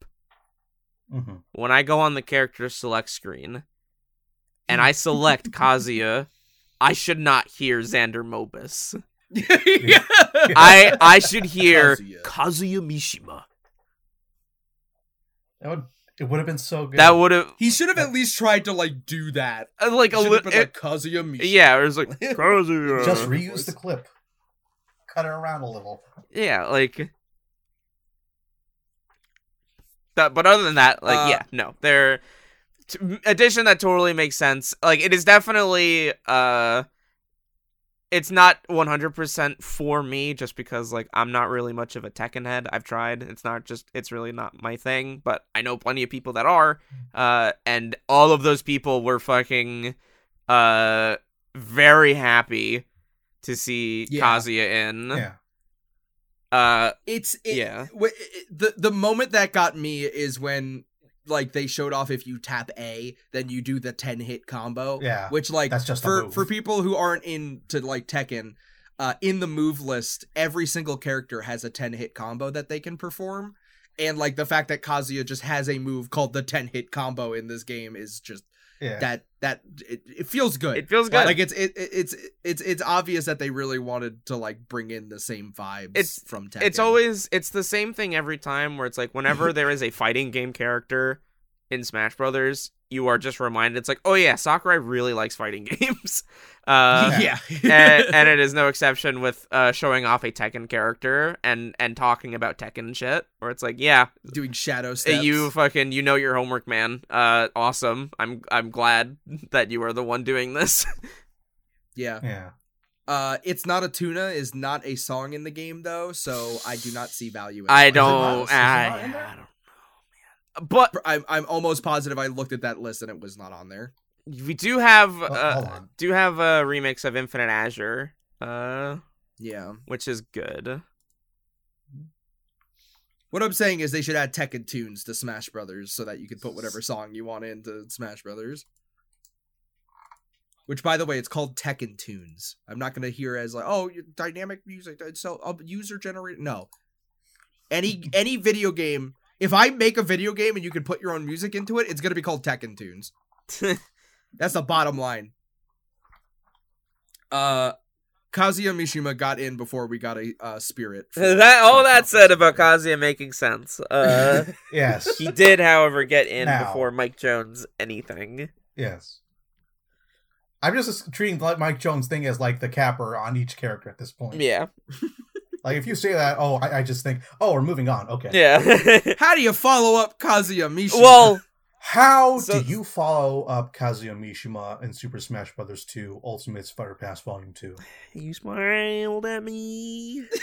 hmm When I go on the character select screen and I select Kazuya, I should not hear Xander Mobus. Yeah. I I should hear Kazuya. Kazuya Mishima. That would it would have been so good. That would have he should have at least tried to like do that like a little been like Kazuya Mishima. yeah, it was like Kazuya. just reuse the clip. Cut it around a little. yeah, like that. But other than that, like Uh, yeah, no, there t- addition that totally makes sense. Like it is definitely uh, it's not one hundred percent for me just because like I'm not really much of a Tekken head. I've tried. It's not just it's really not my thing. But I know plenty of people that are. Uh, and all of those people were fucking uh very happy to see Yeah. Kazuya in. Yeah. Uh, it's it, Yeah. w- it- the the moment that got me is when like they showed off if you tap A, then you do the ten hit combo. Yeah. Which like That's just for for people who aren't into like Tekken, uh, in the move list, every single character has a ten hit combo that they can perform. And like the fact that Kazuya just has a move called the ten hit combo in this game is just Yeah. that that it, it feels good. it feels good. Like it's it, it it's it's it's obvious that they really wanted to like bring in the same vibes It's- from Tekken. it's always it's the same thing every time where it's like whenever there is a fighting game character in Smash Brothers, you are just reminded it's like, oh yeah, Sakurai really likes fighting games. Uh, yeah. and, and it is no exception with uh, showing off a Tekken character and and talking about Tekken shit. Where it's like, yeah, doing shadow uh, steps. you fucking you know your homework, man. Uh, awesome. I'm I'm glad that you are the one doing this. yeah. yeah. Uh, it's not a tuna is not a song in the game though, so I do not see value. in I it. not- don't. is it I, not in there? I don't know, man. But I'm I'm almost positive I looked at that list and it was not on there. We do have hold uh, do have a remix of Infinite Azure, uh, Yeah. which is good. What I'm saying is they should add Tekken tunes to Smash Brothers so that you can put whatever song you want into Smash Brothers. Which, by the way, it's called Tekken tunes. I'm not gonna hear as like, oh, dynamic music, so uh, user generated. No, any any video game. If I make a video game and you can put your own music into it, it's gonna be called Tekken tunes. That's the bottom line. Uh, Kazuya Mishima got in before we got a uh, spirit. that all that said about Kazuya making sense. Uh, Yes. he did, however, get in Now. before Mike Jones anything. yes. I'm just treating like Mike Jones thing as like the capper on each character at this point. Yeah, Like if you say that, oh, I, I just think, oh, we're moving on. Okay. yeah. How do you follow up Kazuya Mishima? well, How So- do you follow up Kazuya Mishima in Super Smash Bros. 2 Ultimate Fighter Pass Volume 2? you smiled at me.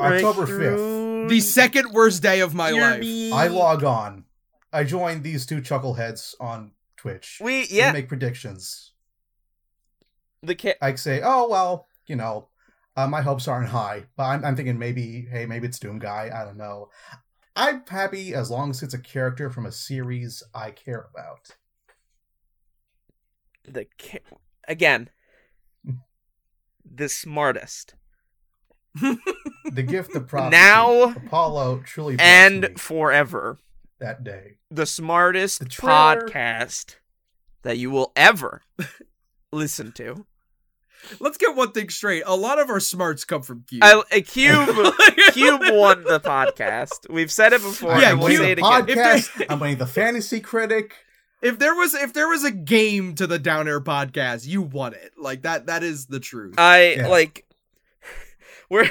October Right 5th. the second worst day of my your life. me. I log on. I join these two chuckleheads on Twitch. We We yeah. make predictions. The ca- I say, oh, well, you know, uh, my hopes aren't high, but I'm, I'm thinking maybe, hey, maybe it's Doom Guy. I don't know. I'm happy as long as it's a character from a series I care about. the ca- again. Hmm. The smartest The gift of prophecy. Now Apollo truly and forever. that day. the smartest The podcast that you will ever listen to. Let's get one thing straight. A lot of our smarts come from Cube. I, a Cube Cube won the podcast. We've said it before. Yeah, we'll I'm Cube say it the again. If podcast. I'm winning the fantasy critic. if there was if there was a game to the Down Air podcast, you won it. Like that that is the truth. I Yeah. like we're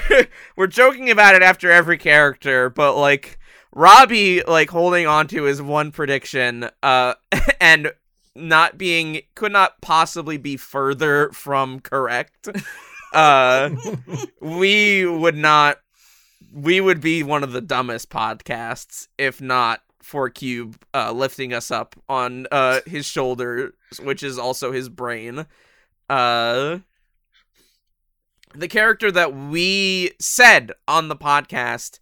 we're joking about it after every character, but like Robbie like holding on to his one prediction, uh, and not being could not possibly be further from correct. Uh, we would not. We would be one of the dumbest podcasts if not for Cube uh, lifting us up on uh, his shoulder, which is also his brain. Uh, the character that we said on the podcast,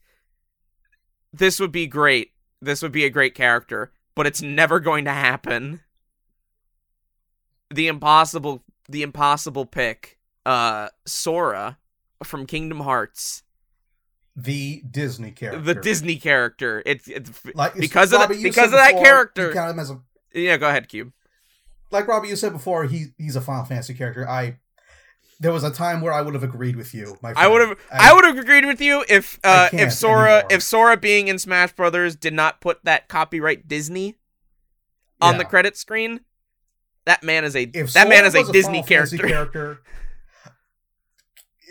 this would be great. This would be a great character, but it's never going to happen. The impossible, the impossible pick, uh, Sora from Kingdom Hearts, the Disney character. the Disney character. It's, it's like because of Robbie, you because of that character. You count him as a yeah. Go ahead, Cube. like Robbie. You said before he he's a Final Fantasy character. I there was a time where I would have agreed with you. My I would have I, would have agreed with you if uh if Sora anymore. if Sora being in Smash Brothers did not put that copyright Disney on the credit screen. That man is a If that man is a Disney Final Fantasy character. character.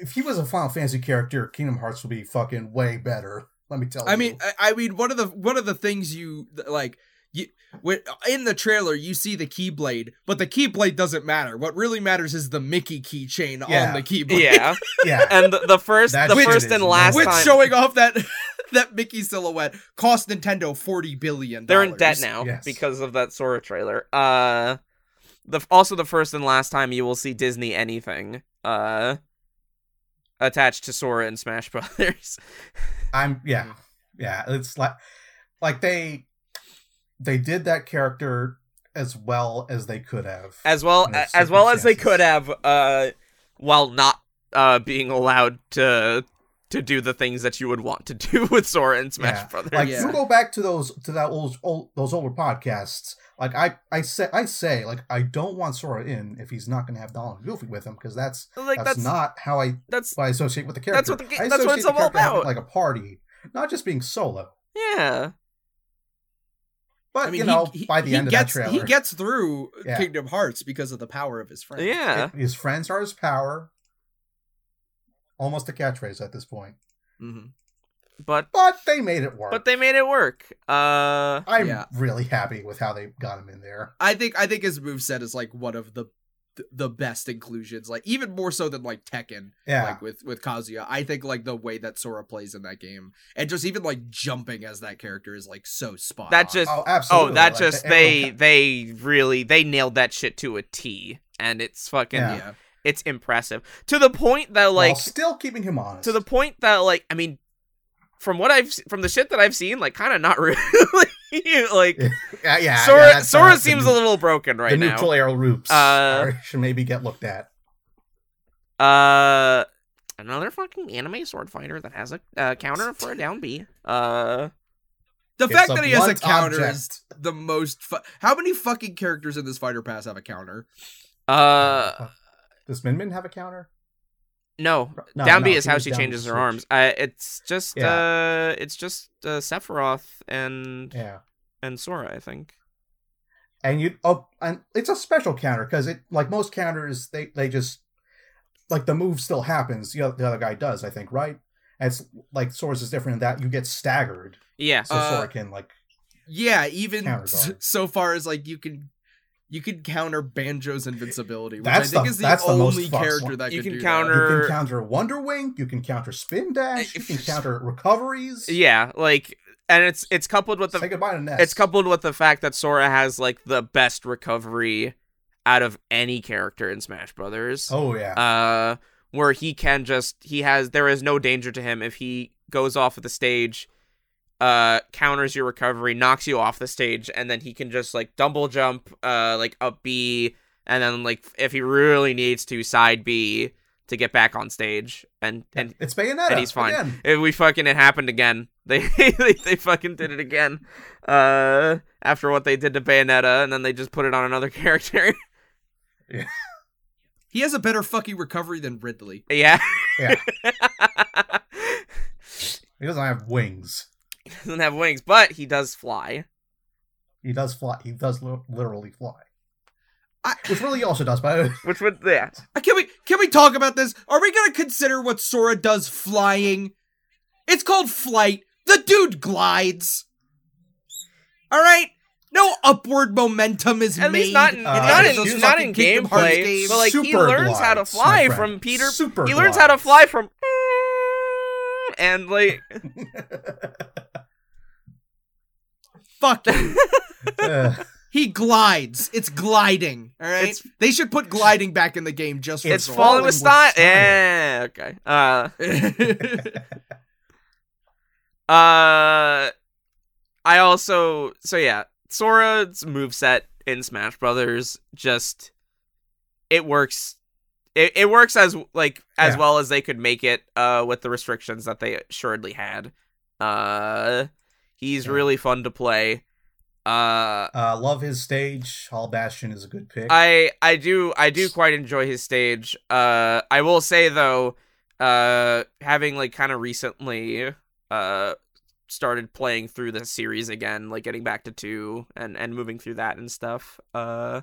If he was a Final Fantasy character, Kingdom Hearts would be fucking way better. Let me tell you. I mean, I, I mean, one of the one of the things you like, you when, in the trailer you see the keyblade, but the keyblade doesn't matter. What really matters is the Mickey keychain Yeah. on the keyblade. yeah, yeah, and the, the first That the first and last which time showing off that that Mickey silhouette cost Nintendo forty billion. they're in debt now Yes. because of that Sora trailer. Uh, the also the first and last time you will see Disney anything uh attached to Sora and Smash Brothers. I'm yeah, yeah. It's like like they they did that character as well as they could have. as well as well as they could have uh while not uh being allowed to to do the things that you would want to do with Sora and Smash Yeah. Brothers. like Yeah. you go back to those to that old, old those older podcasts. Like I I say I say like I don't want Sora in if he's not going to have Donald and Goofy with him because that's like that's, that's not how I that's what I associate with the character. That's what the ga- I that's what it's the all character having, about. Like a party, not just being solo. yeah. But I mean, you know, he, he- by the he end gets, of that trailer, he gets through Yeah. Kingdom Hearts because of the power of his friends. Yeah. his friends are his power. Almost a catchphrase at this point, Mhm. But but they made it work. but they made it work. Uh I'm Yeah. really happy with how they got him in there. I think I think his moveset is like one of the the best inclusions, like even more so than like Tekken, Yeah, like with with Kazuya. I think like the way that Sora plays in that game, and just even like jumping as that character is like so spot. that just oh, oh absolutely. that Like, just the they arrow- they really they nailed that shit to a T and it's fucking Yeah. yeah. it's impressive. To the point that while like still keeping him honest. to the point that like I mean from what I've from the shit that I've seen like kind of not really like yeah, yeah, Sora yeah, Sora uh, seems new- a little broken right the now. neutral arrow loops Uh, are- should maybe get looked at. Uh, another fucking anime sword fighter that has a uh, counter for a down B. Uh, The It's fact that he has a counter object. is the most. Fu- How many fucking characters in this fighter pass have a counter? uh, Does Min Min have a counter? No. No, down no, B is how she changes her arms. Uh, it's just Yeah. uh, it's just uh, Sephiroth and Yeah. and Sora, I think. and you oh and it's a special counter because it like most counters they they just like the move still happens the other, the other guy does i think right and it's like Sora's is different in that you get staggered Yeah. so Uh, Sora can like Yeah, even Counter s- guard. so far as like you can. You can counter Banjo's invincibility, which That's I think the- is the that's the only fucks character one. that You can can do counter- you Er- can counter Wonder Wing you can counter Spin Dash you can counter recoveries yeah, like, and it's it's coupled with the say goodbye to Ness it's coupled with the fact that Sora has like the best recovery out of any character in Smash Brothers. oh yeah uh where he can just he has there is no danger to him if he goes off of the stage uh counters your recovery knocks you off the stage and then he can just like double jump uh like up b and then like if he really needs to side b to get back on stage and and it's Bayonetta and he's fine. again. if we fucking it happened again they, they they fucking did it again uh after what they did to bayonetta and then they just put it on another character He has a better fucking recovery than Ridley. yeah Yeah. he doesn't have wings doesn't have wings, but he does fly. he does fly he does li- literally fly I, which really also does but Which would yeah. Can we can we talk about this? Are we gonna consider what Sora does flying? It's called flight. The dude glides. All right. No upward momentum is At made. least not in, Uh, not it's in, just not in gameplay. games. But like he Super learns how to fly from Peter. Super he learns how to fly from and like Fuck you. He glides. It's gliding. All right. It's- they should put gliding back in the game just for it's Sora. falling with style. style. Yeah, okay. Uh, uh, I also so yeah, Sora's moveset in Smash Brothers just it works. It, it works as like as Yeah. well as they could make it uh with the restrictions that they assuredly had. Uh he's Yeah. really fun to play. Uh uh, love his stage. Hollow Bastion is a good pick. I I do I do quite enjoy his stage. Uh I will say though, uh having like kind of recently uh started playing through the series again, like getting back to 2 and and moving through that and stuff. Uh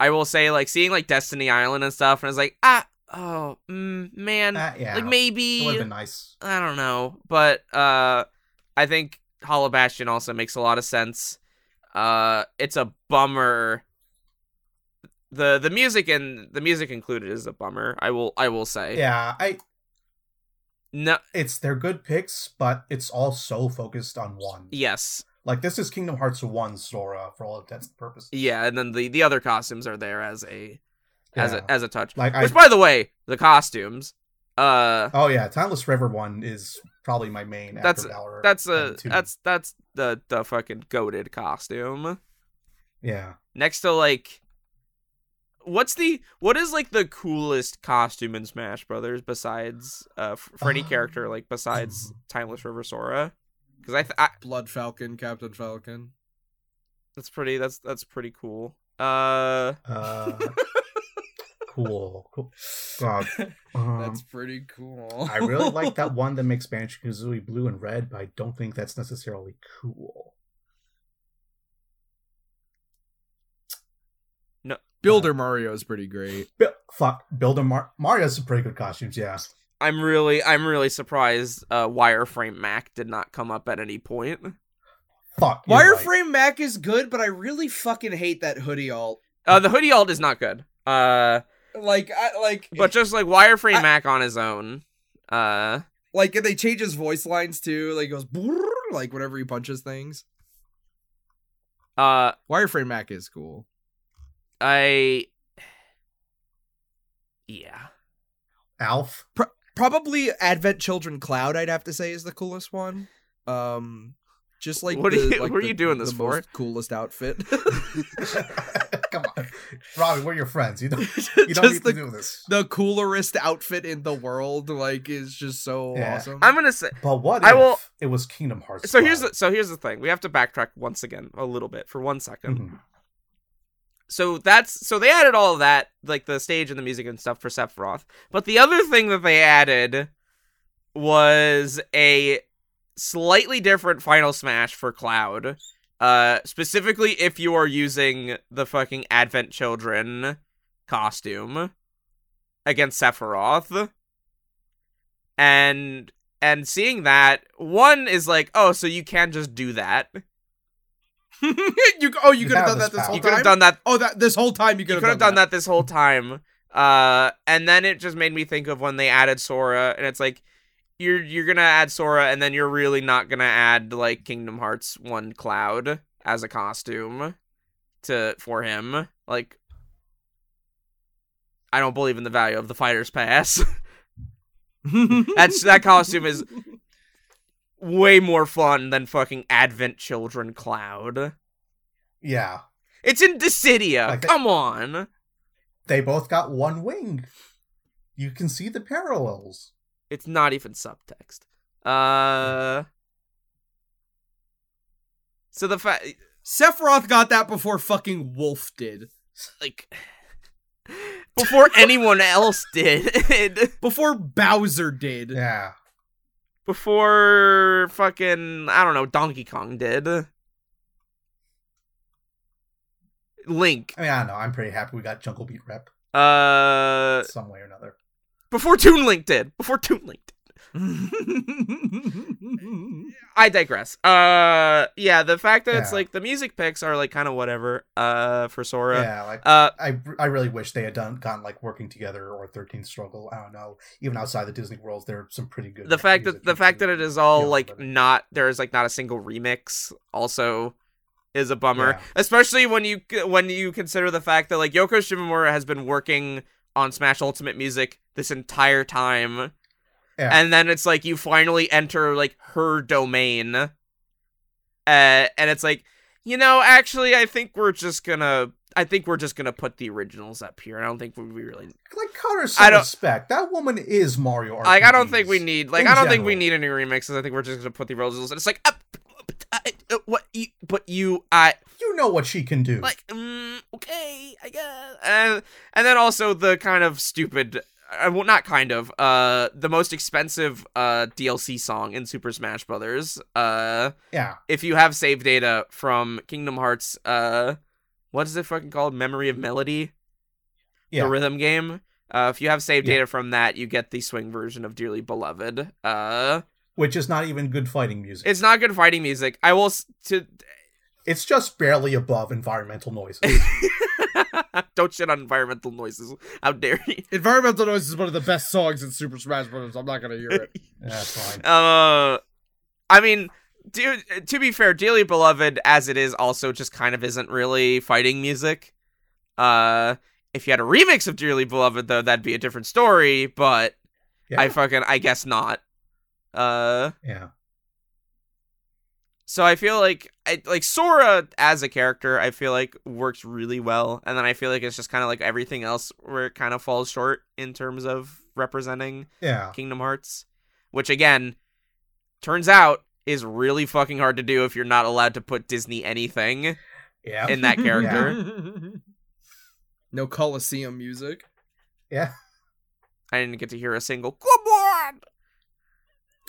I will say like seeing like Destiny Island and stuff and I was like, "Ah, oh, mm, man, Uh, yeah, like it would maybe have been nice. I don't know, but uh, I think Hollow Bastion also makes a lot of sense. Uh, it's a bummer. the The music and the music included is a bummer. I will I will say. Yeah, I. No. It's they're good picks, but it's all so focused on one. Yes. Like this is Kingdom Hearts one Sora for all intents and purposes. Yeah, and then the the other costumes are there as a as Yeah. a as a touch. Like I. Which, by the way, the costumes. Uh, Oh yeah, Timeless River one is probably my main. That's- Valor that's a that's that's the the fucking goaded costume. yeah. next to like what's the what is like the coolest costume in smash brothers besides uh for any Um, character like besides timeless river sora because I, th- I Blood Falcon, Captain Falcon. that's pretty that's that's pretty cool uh Uh, cool. Cool. God. Um, That's pretty cool. I really like that one that makes Banjo Kazooie blue and red, but I don't think that's necessarily cool. No, Builder Mario is pretty great. Bi- fuck, Builder Mar- Mario has some pretty good costumes. Yeah. I'm really i'm really surprised uh wireframe mac did not come up at any point Fuck. you're right. Wireframe Mac is good, but I really fucking hate that hoodie alt. uh the hoodie alt is not good uh Like, I like, but just like wireframe I- mac on his own uh like and they change his voice lines too. Like, he goes like whenever he punches things. uh Wireframe Mac is cool. i yeah Alf. Probably Advent Children Cloud. I'd have to say is the coolest one. Um, just like What are you- like what are you doing the this for? most Coolest outfit. Come on, Robbie. We're your friends. You don't. You don't need the to do this. the coolerest outfit in the world. Like, is just so Yeah. awesome. i'm gonna say But what I if will- it was Kingdom Hearts? so here's the so here's the thing we have to backtrack once again a little bit for one second. Mhm. So that's so they added all that like the stage and the music and stuff for sephiroth but the other thing that they added was a slightly different final smash for cloud uh specifically if you are using the fucking advent children costume against sephiroth and and seeing that one is like oh so you can just do that you oh you You could have have done that this this power. whole you could have time. done that Oh, that this whole time you you could could have have done that this whole time. Uh, and then it just made me think of when they added Sora, and it's like you're you're gonna add Sora, and then you're really not gonna add like Kingdom Hearts One Cloud as a costume to for him. Like, I don't believe in the value of the Fighter's Pass. That's that costume is way more fun than fucking Advent Children Cloud. Yeah, It's in Dissidia. Like Come on. they both got one wing. You can see the parallels. It's not even subtext. Uh. So the fact, Sephiroth got that before fucking Wolf did. like, before anyone else did, Before Bowser did. Yeah. Before fucking I don't know Donkey Kong did, Link, I mean, I don't know. I'm pretty happy we got Jungle Beat rep uh, some way or another. before Toon Link did, before Toon Link did. I digress. Uh, yeah, the fact that it's like the music picks are like kind of whatever. Uh, for Sora. yeah, like Uh, I, I really wish they had done gotten like working together or Thirteenth struggle. I don't know. Even outside the Disney worlds, there are some pretty good. the fact that the fact that it is all like not there is like not a single remix also is a bummer Yeah. especially when you when you consider the fact that like Yoko Shimomura has been working on Smash Ultimate music this entire time Yeah. and then it's like you finally enter like her domain uh, and it's like you know actually I think we're just gonna I think we're just gonna put the originals up here I don't think we really like cut her I some don't- respect. That woman is Mario. RPGs. like I don't think we need like I don't think we need any remixes. I think we're just gonna put the originals. And it's like, uh, uh, uh, what? You, but you, I You know what she can do. like. Mm, okay, I guess. And and then also the kind of stupid. Uh, well, not kind of. Uh, the most expensive uh DLC song in Super Smash Brothers. Uh, yeah, if you have save data from Kingdom Hearts. Uh, what is it fucking called? Memory of Melody yeah. the rhythm game. Uh, if you have saved Yeah. data from that, you get the swing version of Dearly Beloved. Uh, Which is not even good fighting music. it's not good fighting music. I will s- to It's just barely above environmental noises. don't shit on environmental noises. How dare you? Environmental Noise is one of the best songs in Super Smash Bros. I'm not gonna hear it. That's fine. Uh, I mean, dude. To be fair, Dearly Beloved, as it is, also just kind of isn't really fighting music. Uh, if you had a remix of Dearly Beloved, though, that'd be a different story. But Yeah. I fucking, I guess not. Uh. yeah. So I feel like I, like Sora as a character, I feel like works really well, and then I feel like it's just kind of like everything else where it kind of falls short in terms of representing Yeah. Kingdom Hearts, which again turns out is really fucking hard to do if you're not allowed to put Disney anything Yeah. in that character. no Coliseum music. yeah. I didn't get to hear a single "Come on,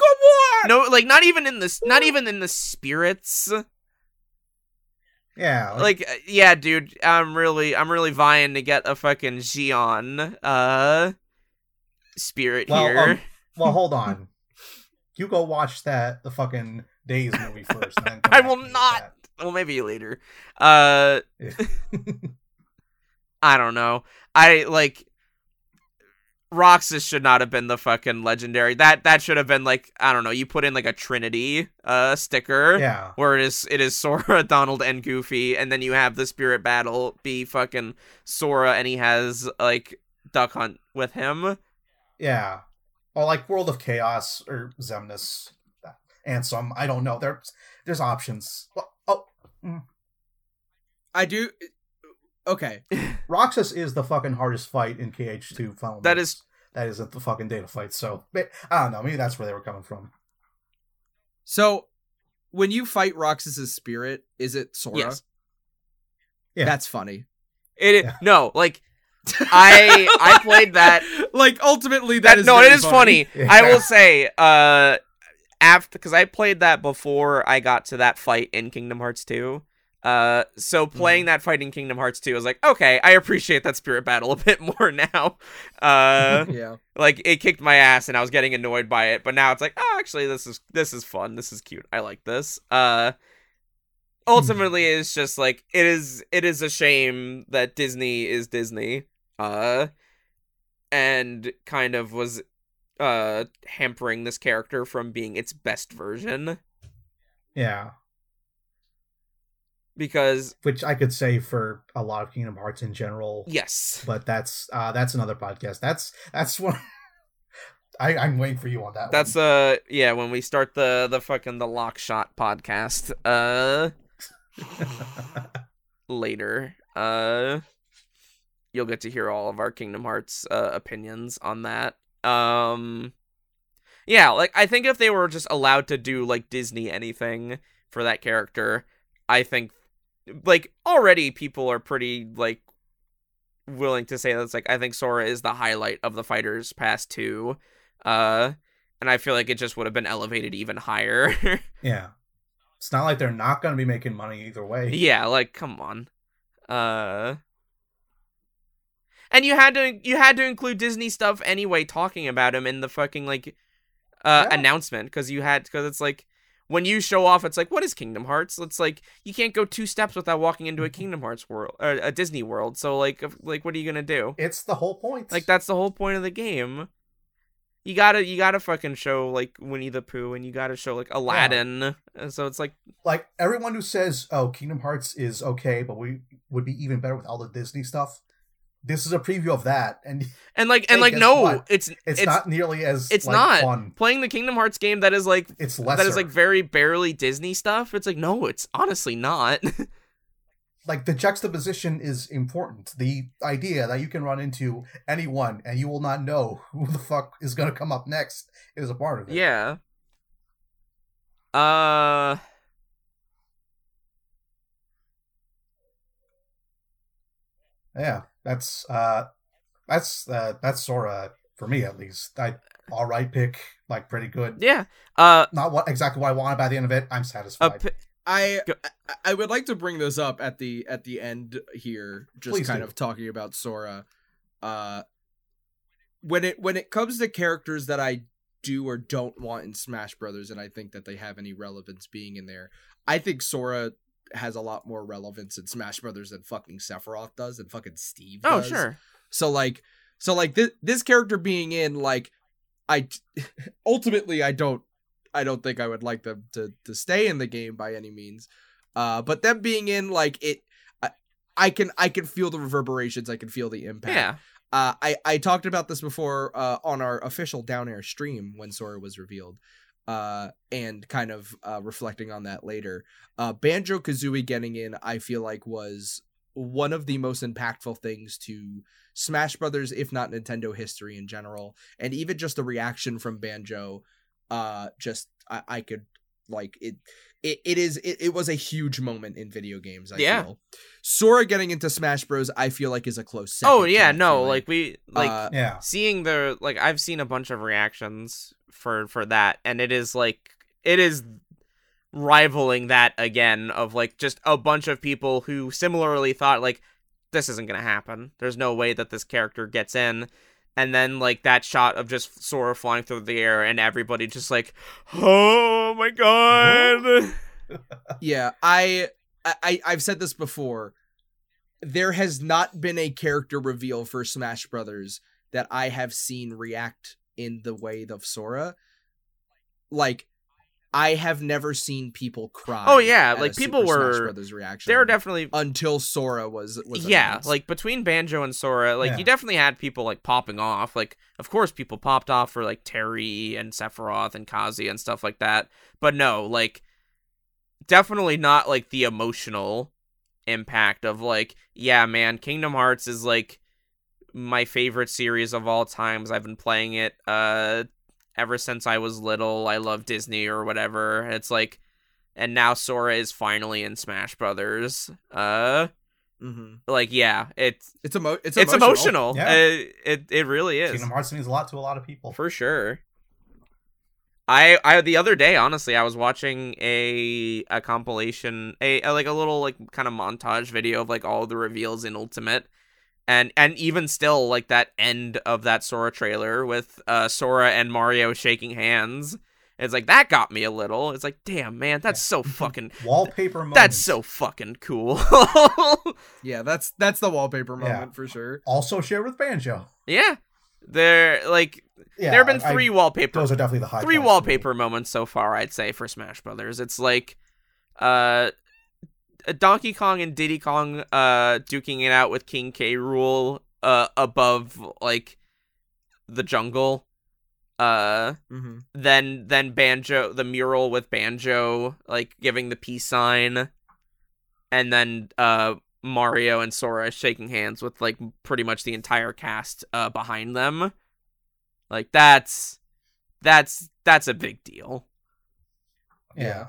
come on." No, like not even in this, not even in the spirits. Yeah. like uh, yeah dude i'm really i'm really vying to get a fucking Xion uh spirit Well, here um, well, hold on. You go watch that the fucking Days movie first. I will to me with not well maybe later uh i don't know i like roxas should not have been the fucking legendary that that should have been like i don't know you put in like a trinity uh sticker yeah. where it is it is Sora, Donald, and Goofy, and then you have the spirit battle be fucking Sora, and he has like Duck Hunt with him. Yeah. Or like World of Chaos or Xemnas. And some I don't know. There's there's options. Well, oh I do. Okay, Roxas is the fucking hardest fight in KH2 Final That is that isn't the fucking data fight, so but, I don't know, maybe that's where they were coming from. so when you fight Roxas's spirit, is it Sora? Yes, Yeah. That's funny. it is. Yeah. No, like I I played that. like ultimately, That, that is no, it is very is funny. Yeah. I will say, uh, after because I played that before I got to that fight in Kingdom Hearts 2. Uh, so Mm-hmm. playing that fight in Kingdom Hearts 2 I was like, okay, I appreciate that spirit battle a bit more now. Uh, Yeah. like it kicked my ass and I was getting annoyed by it, but now it's like, oh, actually, this is this is fun. This is cute. I like this. Uh, ultimately, it's just like it is. It is a shame that Disney is Disney. Uh, and kind of was uh hampering this character from being its best version Yeah. Because Which I could say for a lot of Kingdom Hearts in general. yes, But that's uh that's another podcast. That's that's one I, I'm waiting for you on that that's one. uh yeah when we start the the fucking the lock shot podcast uh later. Uh you'll get to hear all of our Kingdom Hearts uh, opinions on that. Um Yeah, like I think if they were just allowed to do like Disney anything for that character, I think like already people are pretty like willing to say that's like I think Sora is the highlight of the Fighters Pass 2. Uh and I feel like it just would have been elevated even higher. yeah. It's not like they're not gonna be making money either way. Yeah, like come on. Uh and you had to you had to include Disney stuff anyway talking about him in the fucking like uh, Yeah. announcement because you had because it's like when you show off, it's like what is Kingdom Hearts? It's like you can't go two steps without walking into a Mm-hmm. Kingdom Hearts world or a Disney world. So like like what are you gonna do? It's the whole point. Like that's the whole point of the game. You gotta you gotta fucking show like Winnie the Pooh and you gotta show like Aladdin. And so it's like like everyone who says, "Oh, Kingdom Hearts is okay, but we would be even better with all the Disney stuff." This is a preview of that, and and like and like no, what? it's it's, it's not nearly as it's like, not. fun. playing the Kingdom Hearts game that is like It's lesser. that is like very barely Disney stuff. It's like no, it's honestly not. like the juxtaposition is important. The idea that you can run into anyone and you will not know who the fuck is going to come up next is a part of it. yeah. Uh yeah. That's uh, that's uh, that's Sora for me at least. I all right pick, like pretty good. yeah. Uh Not what exactly what I wanted by the end of it. I'm satisfied. p- I Go- I- I would like to bring this up at the at the end here, just Please kind do. of talking about Sora. Uh, when it when it comes to characters that I do or don't want in Smash Brothers, and I think that they have any relevance being in there, I think Sora has a lot more relevance in Smash Brothers than fucking Sephiroth does, and fucking Steve. Does. Oh sure. So like, so like this this character being in like, I ultimately I don't I don't think I would like them to to stay in the game by any means. Uh, but them being in like it, I, I can I can feel the reverberations. I can feel the impact. Yeah. Uh, I I talked about this before uh, on our official down air stream when Sora was revealed, uh, and kind of uh, reflecting on that later. Uh, Banjo Kazooie getting in, I feel like was one of the most impactful things to Smash Brothers, if not Nintendo history in general, and even just the reaction from Banjo. Uh, just I, I could like it. It, it is it, it was a huge moment in video games. I Yeah. feel Sora getting into Smash Bros. I feel like is a close. Second Oh yeah, no, like we like Uh, yeah. seeing the like I've seen a bunch of reactions for for that and it is like it is rivaling that again of like just a bunch of people who similarly thought like this isn't going to happen. There's no way that this character gets in. And then like that shot of just Sora flying through the air and everybody just like, "Oh my god." yeah i i i've said this before there has not been a character reveal for smash brothers that i have seen react in the way of sora like i have never seen people cry Oh, yeah, at like, a people Super Smash were- Brothers reaction They're definitely until sora was was yeah announced. like between banjo and sora like Yeah. you definitely had people like popping off like of course people popped off for like terry and sephiroth and kazi and stuff like that but no like definitely not like the emotional impact of like yeah man kingdom hearts is like my favorite series of all times. I've been playing it uh ever since i was little. I love disney or whatever. It's like and now sora is finally in smash brothers. Uh Mhm. like yeah it's it's emo- it's it's emotional, emotional, Yeah. Uh, it it really is. Kingdom Hearts means a lot to a lot of people. for sure. I i the other day honestly i was watching a a compilation a, a like a little like kind of montage video of like all the reveals in ultimate and and even still like that end of that sora trailer with uh sora and mario shaking hands it's like that got me a little it's like damn man that's so fucking Wallpaper moments. that's so fucking cool yeah that's that's the wallpaper Yeah. moment for sure also shared with Banjo. yeah they're like Yeah, there have been I- three wallpaper moments. those are definitely the high three points for me. wallpaper moments so far i'd say for smash brothers it's like uh donkey kong and diddy kong uh duking it out with king k. Rool uh above like the jungle uh hmm then then banjo the mural with banjo like giving the peace sign and then uh mario and sora shaking hands with like pretty much the entire cast uh behind them. Like that's that's that's a big deal. Yeah.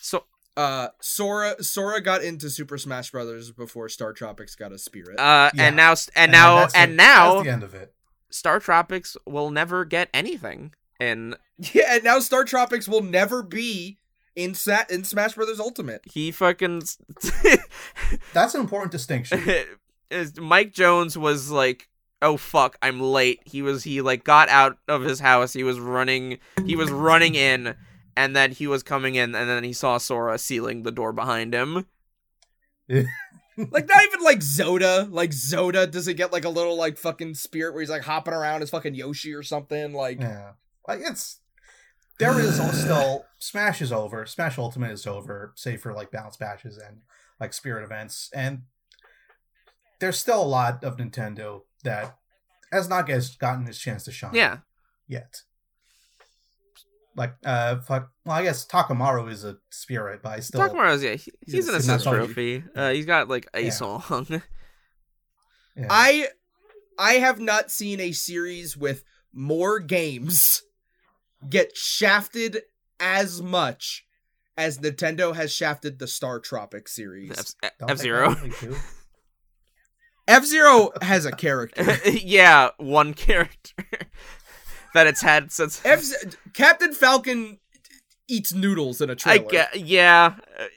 so uh sora sora got into super smash brothers before StarTropics got a spirit uh Yeah. and now and now that's and the- now that's the end of it. StarTropics will never get anything and Yeah, and now StarTropics will never be in Sa- in Smash Brothers Ultimate. he fucking That's an important distinction. is Mike Jones was like oh fuck, I'm late. He was he like got out of his house. He was running. He was running in, and then he was coming in, and then he saw Sora sealing the door behind him. Like not even like Zoda. Like Zoda doesn't get like a little like fucking spirit where he's like hopping around as fucking Yoshi or something. Like Yeah, like it's there is still Smash is over. Smash Ultimate is over, save for like balance batches and like spirit events, and there's still a lot of Nintendo that has not guess gotten his chance to shine. Yeah, yet. Like uh, fuck. Well, I guess Takamaru is a spirit, but I still. Takamaru's yeah, he, he's he's an he's assist trophy. Uh, he's got like a Yeah. song. yeah. I I have not seen a series with more games get shafted as much as Nintendo has shafted the Star Tropic series. F Zero. F Zero has a character. yeah, one character that it's had since. F Captain Falcon eats noodles in a trailer. guess. Yeah,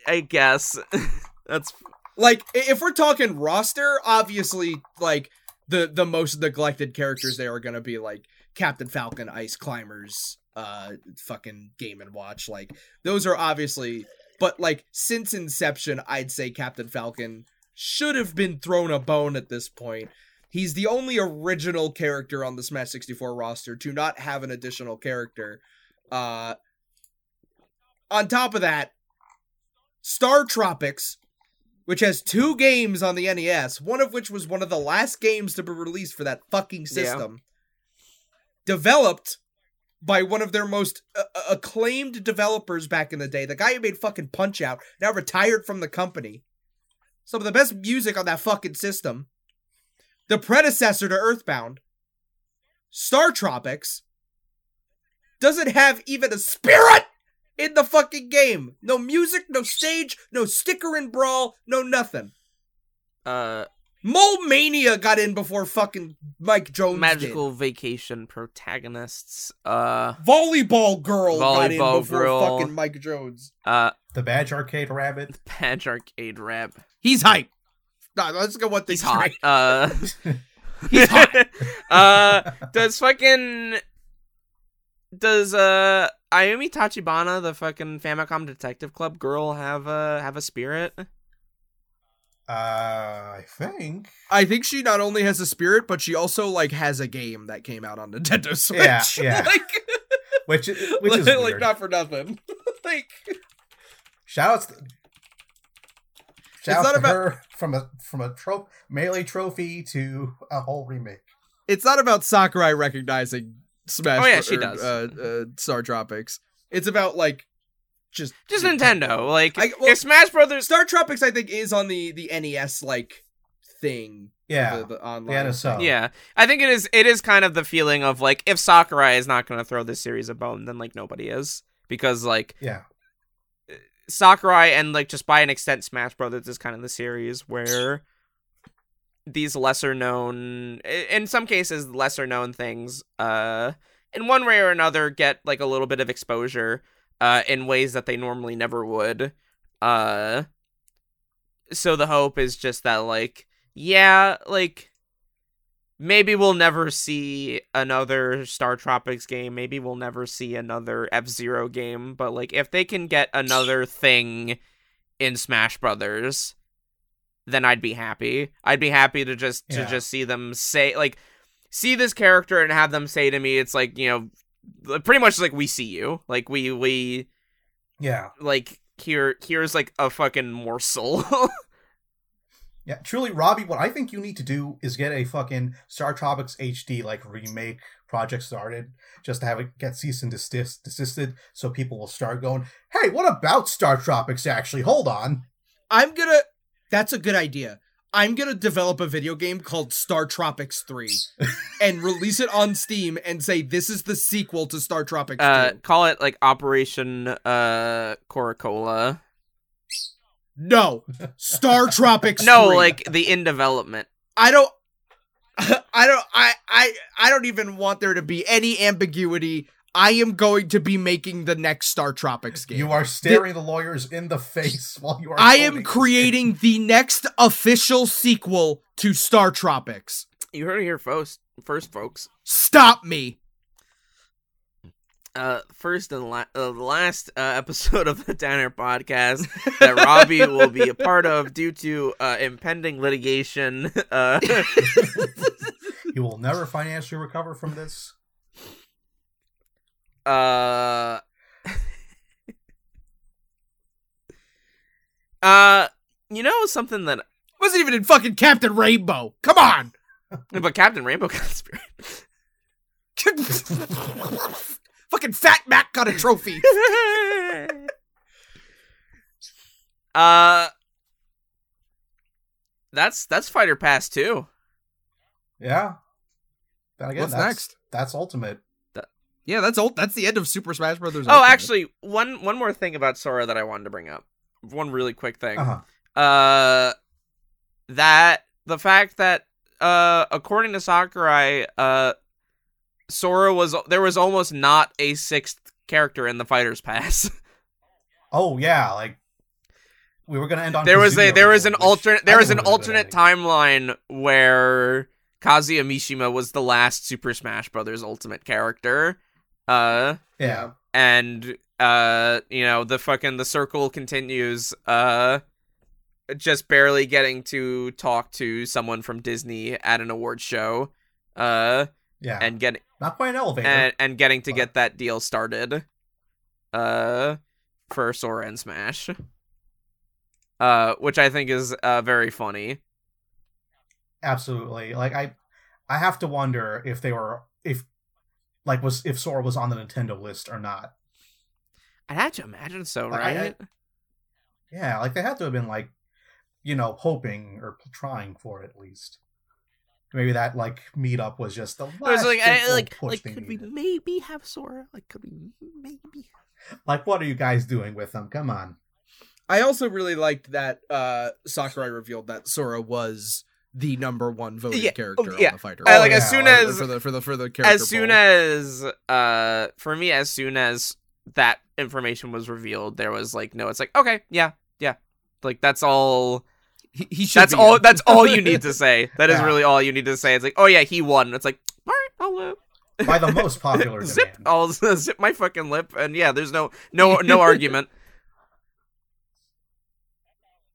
I guess that's like if we're talking roster, obviously like the the most neglected characters there are gonna be like Captain Falcon, Ice Climbers, uh fucking Game and Watch. Like those are obviously but like since inception, I'd say Captain Falcon should have been thrown a bone at this point. He's the only original character on the Smash 64 roster to not have an additional character. Uh on top of that, StarTropics which has two games on the NES, one of which was one of the last games to be released for that fucking system. Developed by one of their most uh, acclaimed developers back in the day, the guy who made fucking Punch Out, now retired from the company. Some of the best music on that fucking system. The predecessor to Earthbound, StarTropics, doesn't have even a spirit in the fucking game. No music, no stage, no sticker and brawl, no nothing. uh Mole Mania got in before fucking Mike Jones magical vacation protagonists. Uh. Volleyball girl got in Volleyball before girl. fucking Mike Jones. uh, The Badge Arcade Rabbit. Badge Arcade Rap. He's hype. Nah, let's go one thing He's hot. straight. Uh, He's hot. uh, does fucking does uh Ayumi Tachibana, the fucking Famicom Detective Club girl, have a have a spirit? Uh, I think. I think she not only has a spirit, but she also like has a game that came out on Nintendo Switch. Yeah, yeah. like, Which which is like weird. not for nothing. like Shoutouts. To, shout not to about- her from a from a tro- melee trophy to a whole remake. it's not about Sakurai recognizing Smash. Oh, yeah, Bro- she or, does. Uh, uh, StarTropics. It's about like just Just Nintendo. Like I- well- if Smash Brothers. StarTropics, I think, is on the the NES like thing. Yeah, the, the online. the NSO. Yeah, I think it is. It is kind of the feeling of like if Sakurai is not going to throw this series a bone, then like nobody is because like yeah, Sakurai and like just by an extent Smash Brothers is kind of the series where these lesser known in some cases lesser known things uh in one way or another get like a little bit of exposure uh in ways that they normally never would uh so the hope is just that like yeah like maybe we'll never see another StarTropics game. Maybe we'll never see another F Zero game. But like, if they can get another thing in Smash Brothers, then I'd be happy. I'd be happy to just to Yeah. just see them say like, see this character and have them say to me, it's like you know, pretty much like we see you, like we we yeah, like here here's like a fucking morsel. yeah. Truly, Robbie, what I think you need to do is get a fucking StarTropics HD like remake project started, just to have it get cease and desist desisted, so people will start going, "Hey, what about Star Tropics? Actually, hold on." I'm gonna. That's a good idea. I'm gonna develop a video game called StarTropics 3 and release it on Steam and say this is the sequel to StarTropics uh, 2. call it like Operation uh Coca-Cola. No, StarTropics. No, 3. like the in development. I don't. I don't. I. I. I don't even want there to be any ambiguity. I am going to be making the next StarTropics game. You are staring the lawyers in the face while you are. I am creating the next official sequel to StarTropics. You heard it here first, first, folks. Stop me. Uh, first and la- uh, the last uh, episode of the Downer podcast that Robbie will be a part of due to uh, impending litigation. Uh, you will never financially recover from this. uh, uh, you know something that, Wasn't even in fucking Captain Rainbow. Come on. but Captain Rainbow got spirit. Fucking Fat Mac got a trophy. uh, that's that's Fighter Pass too. Yeah. Then again, What's that's, next? That's ultimate. Yeah, that's old. That's the end of Super Smash Brothers. Oh, Ultimate. actually, one one more thing about Sora that I wanted to bring up. One really quick thing. Uh-huh. Uh, that the fact that uh, according to Sakurai, uh, Sora was there was almost not a sixth character in the Fighters Pass. Oh yeah, like we were gonna end on. there was a there was an alternate there was an would've been a alternate timeline where Kazuya Mishima was the last Super Smash Brothers Ultimate character. Uh. Yeah. and uh you know the fucking the circle continues uh just barely getting to talk to someone from Disney at an award show uh Yeah. and get Not quite an elevator. and, and getting to get that deal started uh for Sora and Smash uh which I think is uh very funny Absolutely. Like I I have to wonder if they were if like was if Sora was on the Nintendo list or not. I'd have to imagine so Like, I- I- right Yeah, like they had to have been like, you know, hoping or trying for it at least. Maybe that like meetup was just the it was like I, little like push like they could we maybe have Sora like could we maybe Like, what are you guys doing with them? Come on. I also really liked that uh Sakurai revealed that Sora was the number one voted Yeah, character oh, yeah. on the fighter. I, Oh, like as yeah, soon as for the for the for the character as soon poll. as uh for me as soon as that information was revealed there was like no it's like okay yeah yeah like that's all he, he should that's be all in. that's all you need to say That is Yeah. really all you need to say it's like oh yeah he won it's like all right i'll uh, By the most popular zip demand. i'll zip my fucking lip and yeah there's no no no argument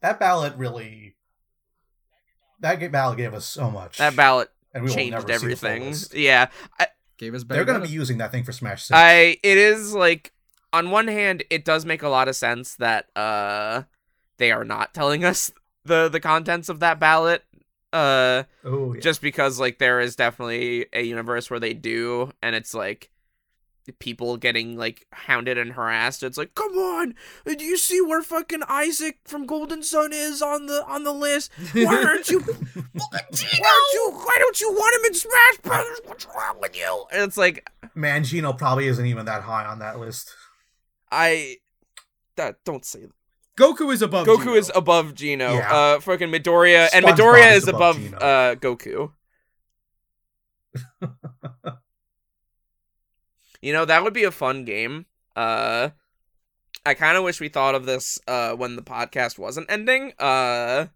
That ballot really. That ballot gave us so much. that ballot and we changed never see the full everything list. yeah gave us They're going to Bayonetta. be using that thing for Smash Six. I it is like on one hand it does make a lot of sense that uh they are not telling us the the contents of that ballot uh oh yeah. just because like there is definitely a universe where they do and it's like people getting like hounded and harassed it's like come on do you see where fucking isaac from golden sun is on the on the list why aren't you why aren't you why don't you want him in smash brothers what's wrong with you and it's like Mangino probably isn't even that high on that list. I that don't say that. Goku is above. Goku Geno. is above Geno. Yeah. Uh, fucking Midoriya and Midoriya is is above above uh Goku. you know that would be a fun game. Uh, I kind of wish we thought of this uh when the podcast wasn't ending. Uh,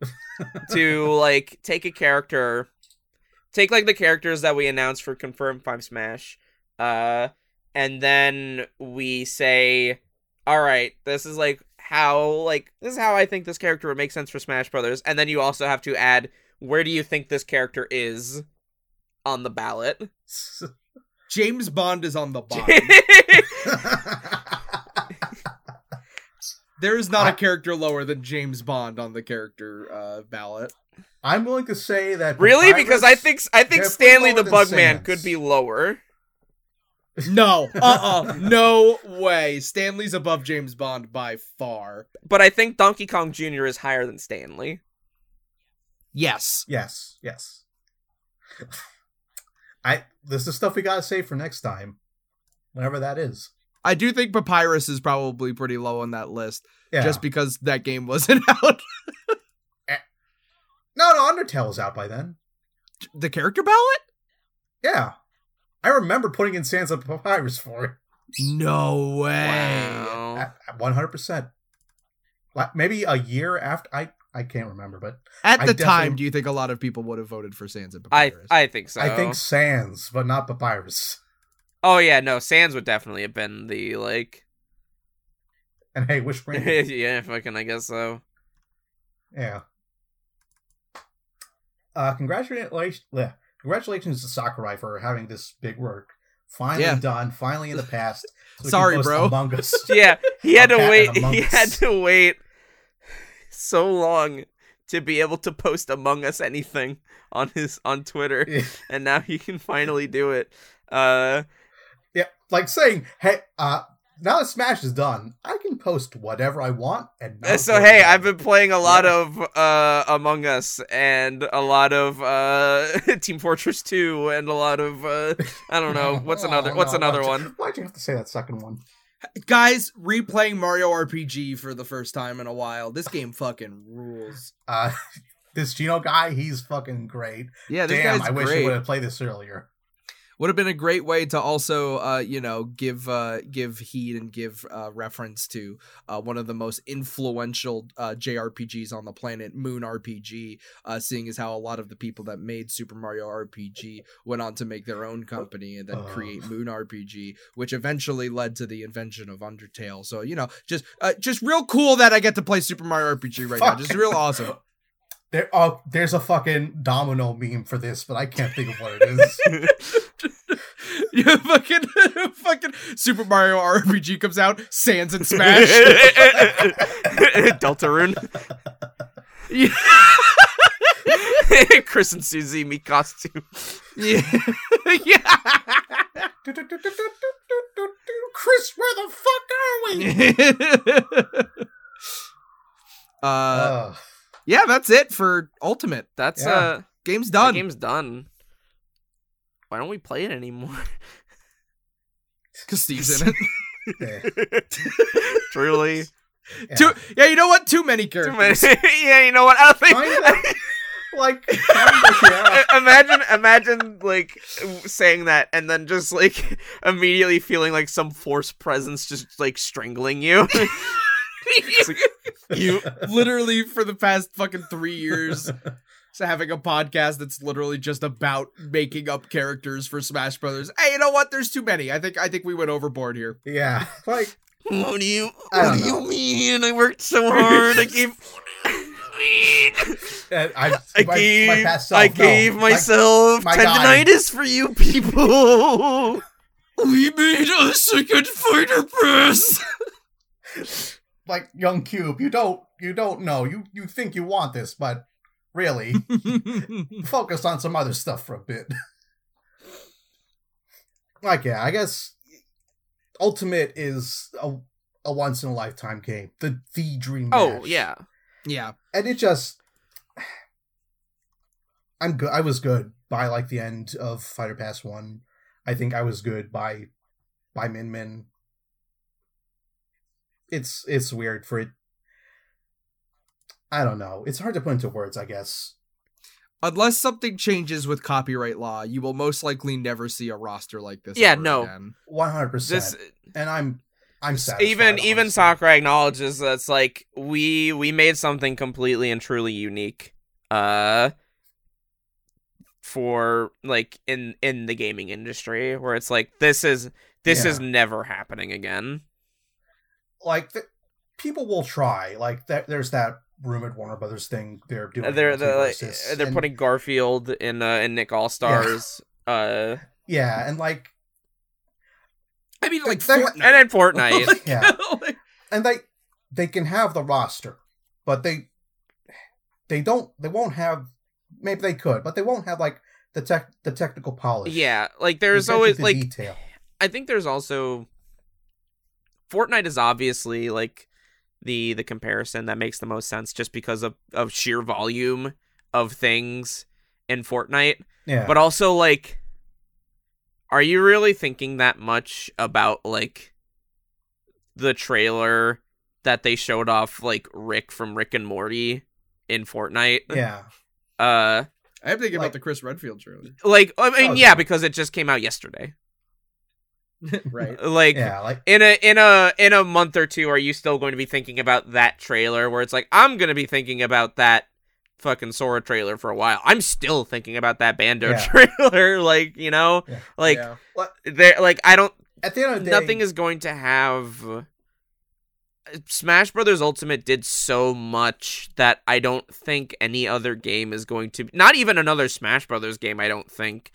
to like take a character, take like the characters that we announced for confirmed five smash. Uh, and then we say all right, this is like how like this is how I think this character would make sense for Smash Brothers, and then you also have to add where do you think this character is on the ballot. James Bond is on the bottom. there is not a I- character lower than James Bond on the character uh, ballot. I'm willing to say that. really? Because I think I think Stanley the lower than Bugman could be lower. No, uh, uh no way. Stanley's above James Bond by far. But I think Donkey Kong Jr. is higher than Stanley. Yes. Yes, yes. I. This is stuff we gotta save for next time, whenever that is. I do think Papyrus is probably pretty low on that list, Yeah. just because that game wasn't out. no, no. Undertale's out by then. the character ballot? Yeah. I remember putting in Sans of Papyrus for it. No way. Wow. At- at 100%. Like, Maybe a year after I I can't remember, but At I the time, do you think a lot of people would have voted for Sans and Papyrus? I I think so. I think Sans, but not Papyrus. Oh yeah, no, Sans would definitely have been the like. And hey, which brand? yeah, fucking. I guess so. yeah. Uh, congratulations, yeah, congratulations to Sakurai for having this big work finally Yeah. done, finally in the past. so Sorry, bro. Among Us. Yeah, he had to wait. He Us. had to wait so long to be able to post Among Us anything on his on Twitter, Yeah. and now he can finally do it. Uh, Yeah, like saying, "Hey, uh, now that Smash is done, I can post whatever I want." And not so hey, I've been playing a lot Yeah. of uh Among Us and a lot of uh Team Fortress 2 and a lot of uh I don't know what's Oh, another what's no, another why'd you- one. Why'd you have to say that second one? Guys, replaying Mario RPG for the first time in a while. This game fucking rules. Uh, this Geno guy, he's fucking great. Yeah, this Damn, guy's I wish great. he would have played this earlier. Would have been a great way to also uh you know give uh give heed and give uh reference to uh one of the most influential uh JRPGs on the planet Moon RPG uh seeing as how a lot of the people that made Super Mario RPG went on to make their own company and then Uh. create Moon RPG which eventually led to the invention of Undertale so you know just uh, just real cool that I get to play Super Mario RPG right now Fuck. just real awesome There, oh, there's a fucking domino meme for this, but I can't think of what it is. you fucking fucking Super Mario RPG comes out Sans and Smash Deltarune. Yeah. Kris and Susie me costume. Yeah. yeah. Kris, where the fuck are we? uh, Ugh. Yeah, that's it for Ultimate. That's Yeah. uh Game's the done. game's done. Why don't we play it anymore? Because Steve's in it. Truly. Yeah. Too, yeah, you know what? Too many Too many- characters. yeah, you know what? I don't think Kinda. like, kinda, yeah. imagine imagine like saying that and then just like immediately feeling like some force presence just like strangling you like, you literally for the past fucking three years so having a podcast that's literally just about making up characters for Smash Brothers. Hey, you know what? There's too many. I think I think we went overboard here. yeah, like what do you what don't you mean i worked so hard i gave and I, I my, gave my past self, I no, gave like, myself my guy. tendinitis for you people. We made a second fighter press. Like young cube you don't you don't know you you think you want this but really focus on some other stuff for a bit like yeah i guess ultimate is a, a once in a lifetime game the the dream oh match. yeah. yeah. and it just i'm good i was good by like the end of fighter pass 1 i think i was good by by min min it's it's weird for it i don't know it's hard to put into words i guess Unless something changes with copyright law, you will most likely never see a roster like this. Yeah, ever no. 100% and i'm i'm satisfied, even even honestly. Sakurai acknowledges that it's like we we made something completely and truly unique. Uh for like in in the gaming industry where it's like this is this is never happening again. Like people will try like that there's that rumored warner brothers thing they're doing Uh, they're they're like, they're and- putting Garfield in uh in Nick All Stars. Uh yeah and like I mean, like They're- Fortnite. and in Fortnite. Like, Yeah. like- and they they can have the roster but they they don't they won't have maybe they could but they won't have like the tech the technical polish yeah, like there's always like detail I think there's also Fortnite is obviously like the the comparison that makes the most sense just because of of sheer volume of things in Fortnite, yeah but also like are you really thinking that much about like the trailer that they showed off like Rick from Rick and Morty in Fortnite? yeah Uh I'm thinking Like- about the Chris Redfield trailer. like I mean Oh, yeah, yeah. because it just came out yesterday. Right. Like Yeah, like in a in a in a month or two, are you still going to be thinking about that trailer? Where it's like I'm going to be thinking about that fucking Sora trailer for a while. I'm still thinking about that Bando Yeah. trailer. like you know, Yeah. like yeah. there, like I don't. at the end of the day, Nothing is going to have. Smash Brothers Ultimate did so much that I don't think any other game is going to not even another Smash Brothers game I don't think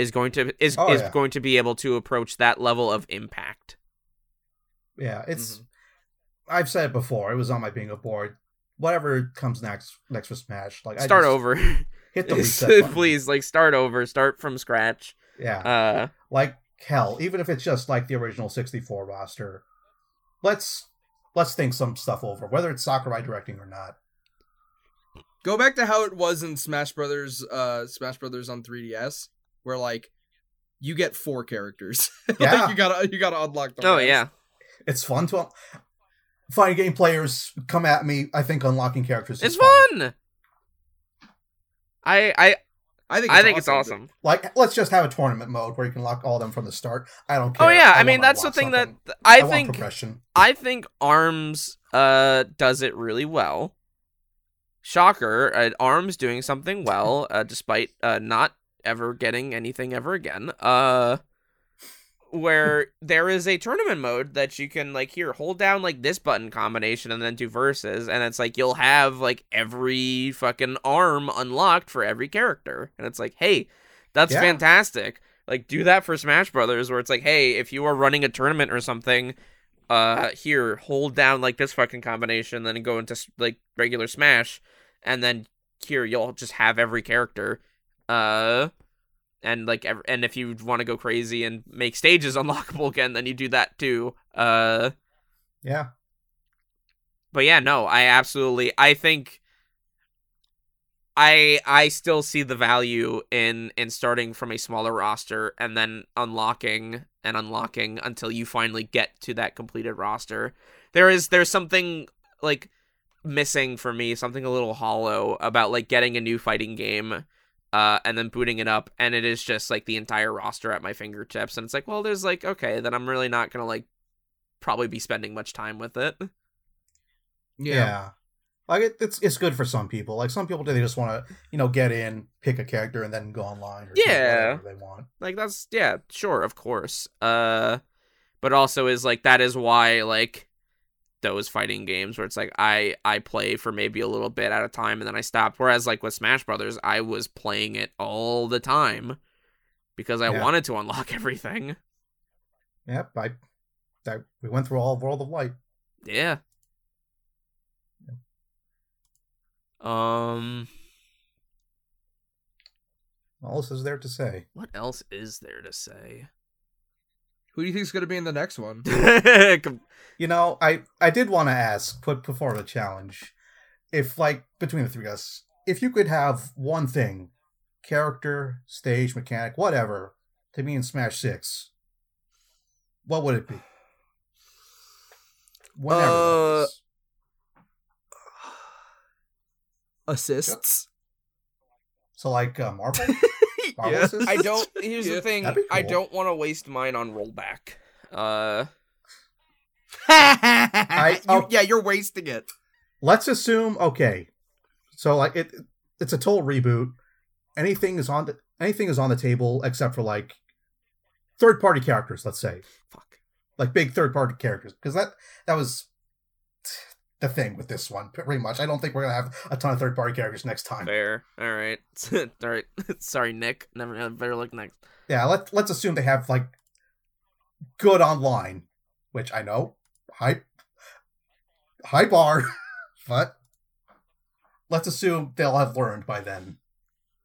is going to is Oh, is yeah. going to be able to approach that level of impact. Yeah, it's. Mhm. I've said it before. It was on my bingo board. Whatever comes next, next for Smash, like I Start just over. hit the reset button. Please like start over, start from scratch. Yeah, Uh like hell. Even if it's just like the original '64 roster, let's let's think some stuff over, whether it's Sakurai directing or not. Go back to how it was in Smash Brothers, uh, Smash Brothers on 3DS, where like you get four characters. Yeah. like, you gotta you gotta unlock the oh rest. yeah. It's fun to. Fighting game players come at me. I think unlocking characters. Is It's fun. I I I think I think it's awesome. Like, let's just have a tournament mode where you can lock all of them from the start. I don't care. Oh yeah, I, I mean that's the unlock thing that something. I, I, think progression. I think Arms uh does it really well. Shocker, uh, Arms doing something well uh, despite uh not ever getting anything ever again. Uh where there is a tournament mode that you can like here hold down like this button combination and then do verses and it's like you'll have like every fucking arm unlocked for every character and it's like hey that's Yeah. fantastic like do that for smash brothers where it's like hey if you are running a tournament or something uh here hold down like this fucking combination then go into like regular smash and then here you'll just have every character uh and like and if you want to go crazy and make stages unlockable again then you do that too uh. Yeah, but yeah no i absolutely i think i i still see the value in in starting from a smaller roster and then unlocking and unlocking until you finally get to that completed roster. There is there's something like missing for me something a little hollow about like getting a new fighting game uh, and then booting it up, and it is just like the entire roster at my fingertips, and it's like, well, there's like, okay, then I'm really not gonna like probably be spending much time with it. yeah. Yeah. Like it, it's it's good for some people. Like some people, do, they just want to you know get in, pick a character, and then go online. Or Yeah. they want. Like that's yeah, sure, of course. Uh, but also is like that is why like those fighting games where it's like I I play for maybe a little bit at a time and then I stop. Whereas like with Smash Brothers, I was playing it all the time because I Yeah. wanted to unlock everything. Yep, I, I we went through all of World of Light. Yeah. Um, What else is there to say. what else is there to say? Who do you think is gonna be in the next one? You know, I I did want to ask, put before the challenge, if like between the three of us, if you could have one thing, character, stage, mechanic, whatever, to be in Smash Six, what would it be? Whatever. Uh. Assists. so like uh, Marvel. Marvel Yeah. I don't. Here's Yeah. the thing. That'd I don't want to waste mine on rollback. Uh, I, oh. yeah, you're wasting it. Let's assume okay. So like it, it's a total reboot. Anything is on the anything is on the table except for like third party characters. Let's say. fuck. like big third party characters because that that was the thing with this one pretty much i don't think we're gonna have a ton of third party characters next time Fair. All right. All right. Sorry, Nick. Never. never better look next. yeah let, let's assume they have like good online which i know high high bar but let's assume they'll have learned by then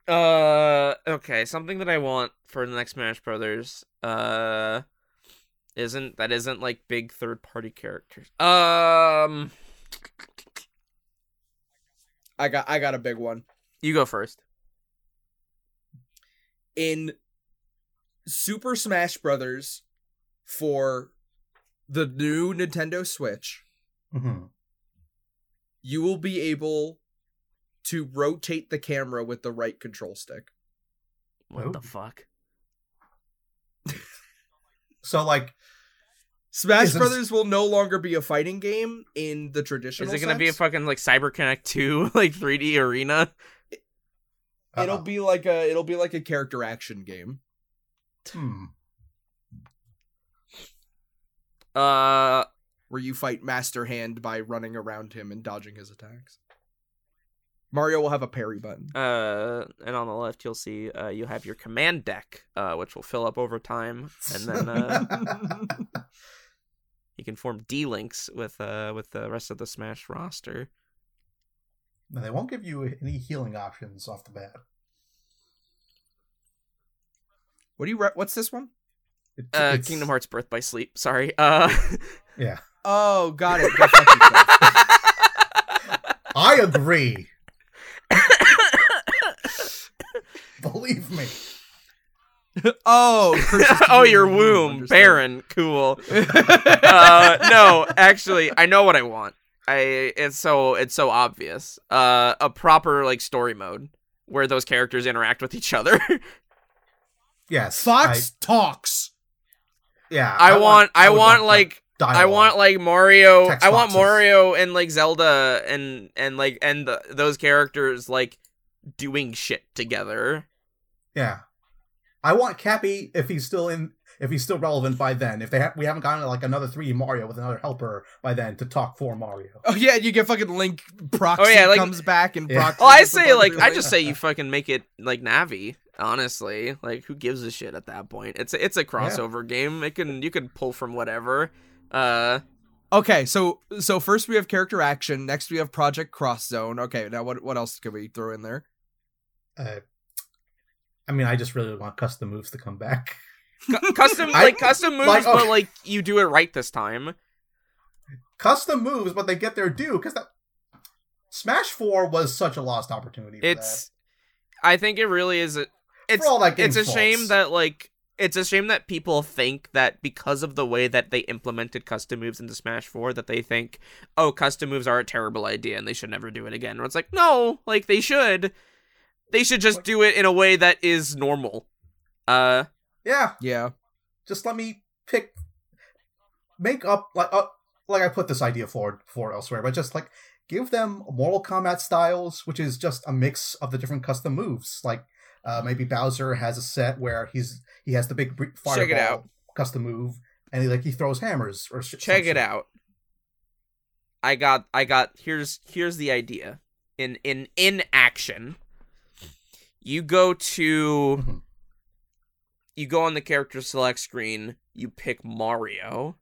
Uh. Okay. Something that I want for the next Smash Brothers. Uh. Isn't that isn't like big third party characters? Um. I got I got a big one. You go first. in Super Smash Brothers for the new Nintendo Switch, hmm you will be able to rotate the camera with the right control stick. What Oh. the fuck? So like, Smash Isn't- Brothers will no longer be a fighting game in the traditional. Is it gonna be a sense. fucking like CyberConnect 2 like 3D arena? It'll uh-oh. be like a it'll be like a character action game. Hmm. Uh, where you fight Master Hand by running around him and dodging his attacks. Mario will have a parry button. uh, and on the left you'll see uh you have your command deck, uh, which will fill up over time, and then you can form D links with uh with the rest of the Smash roster. No, they won't give you any healing options off the bat. What do you? Re- what's this one? It- Uh, it's- Kingdom Hearts Birth by Sleep. Sorry. Uh. Yeah, Oh, got it. Go. I agree. Believe me. oh, oh, Be your womb, understood. barren, cool. uh, no, actually, I know what I want. I it's so it's so obvious. Uh, a proper like story mode where those characters interact with each other. Yes, Fox talks. Yeah, I, want, I would want like dialogue. I want like Mario. Text I want boxes. Mario and like Zelda and and like and the, those characters like doing shit together. Yeah, I want Cappy if he's still in, if he's still relevant by then. If they ha- we haven't gotten like another three Mario with another helper by then to talk for Mario. Oh yeah, you get fucking Link. Proxy Oh, yeah, like- comes back and Yeah. Proxy. Oh, I say like I just say you fucking make it like Navi. Honestly, like who gives a shit at that point? It's a, it's a crossover game. It can you can pull from whatever. Uh, Okay, so so first we have character action. Next we have Project Cross Zone. Okay, now what what else can we throw in there? Uh, I mean, I just really want custom moves to come back. cu- custom I- like custom moves, like, but oh. like you do it right this time. Custom moves, but they get their due because that Smash Four was such a lost opportunity. For It's, I think it really is. A, it's for all that it's a shame that like it's a shame that people think that because of the way that they implemented custom moves into Smash 4 that they think oh custom moves are a terrible idea and they should never do it again. Or it's like no, like they should. They should just do it in a way that is normal. Uh yeah, Yeah. just let me pick, make up like uh, like I put this idea forward for elsewhere, but just like give them Mortal Kombat styles, which is just a mix of the different custom moves. Like uh, maybe Bowser has a set where he's he has the big bre- fireball Check it out. custom move, and he like he throws hammers or sh- check some it out. I got I got here's here's the idea. In in in action. You go to Mhm. you go on the character select screen, you pick Mario.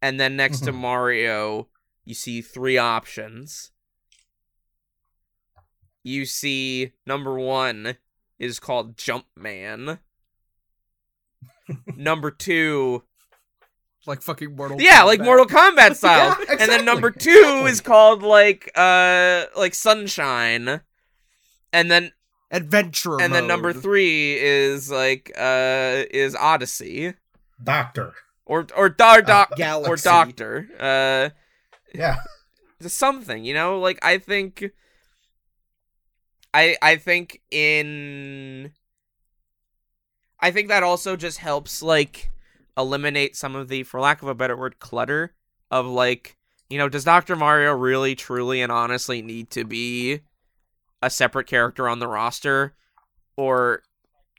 And then next to Mhm. Mario, you see three options. You see number 1 is called Jumpman. number 2 Like fucking Mortal yeah, like Mortal Kombat style. Yeah, And then number two exactly. is called like uh like Sunshine. And then Adventure and then number three is like uh is Odyssey. Doctor. Or or Dar Doc or Galaxy. Doctor. Uh Yeah, something, you know? Like I think I I think in I think that also just helps like eliminate some of the for lack of a better word clutter of like you know does Dr. Mario really truly and honestly need to be a separate character on the roster or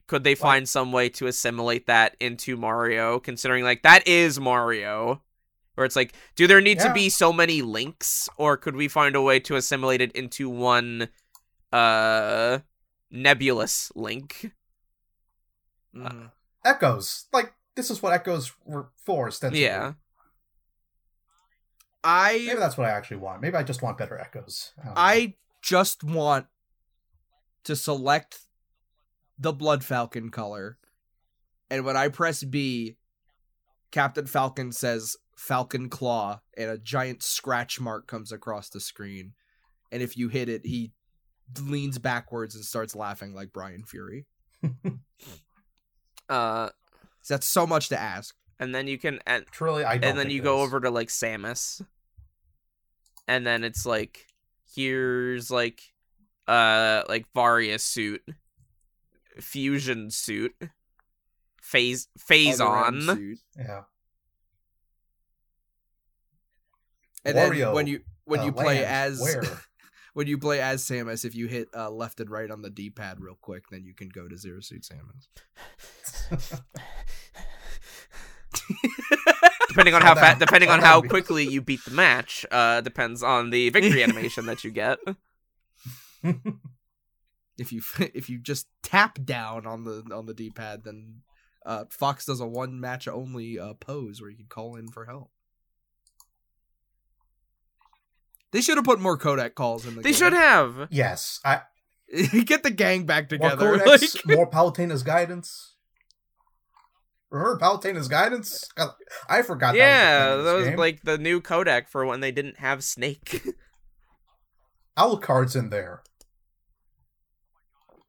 could they find some way to assimilate that into Mario considering like that is Mario where it's like do there need to be so many links or could we find a way to assimilate it into one uh nebulous link Mhm. echoes. Like this is what echoes were for. Ostensibly. yeah I Maybe that's what I actually want. Maybe I just want better echoes. I. I just want to select the Blood Falcon color, and when I press B, Captain Falcon says Falcon Claw, and a giant scratch mark comes across the screen. And if you hit it, he leans backwards and starts laughing like Bryan Fury. uh That's so much to ask. and then you can and, truly I don't. and then you go is. over to like Samus and then it's like here's like uh like Varia suit fusion suit phase Phazon. Yeah. And Wario, then when you when uh, you play land, as where? when you play as Samus, if you hit uh, left and right on the D pad real quick, then you can go to Zero Suit Samus. depending on Slow how down. fast, depending on how quickly you beat the match, uh, depends on the victory animation that you get. If you if you just tap down on the on the D pad, then uh, Fox does a one match only uh, pose where you can call in for help. They should have put more codec calls in the. They game. should have. yes. I get the gang back more together. codecs, like- more Palutena's guidance. Remember Palutena's guidance? I forgot. yeah, that was, a that was game. like the new codec for when they didn't have Snake. Alucard's in there.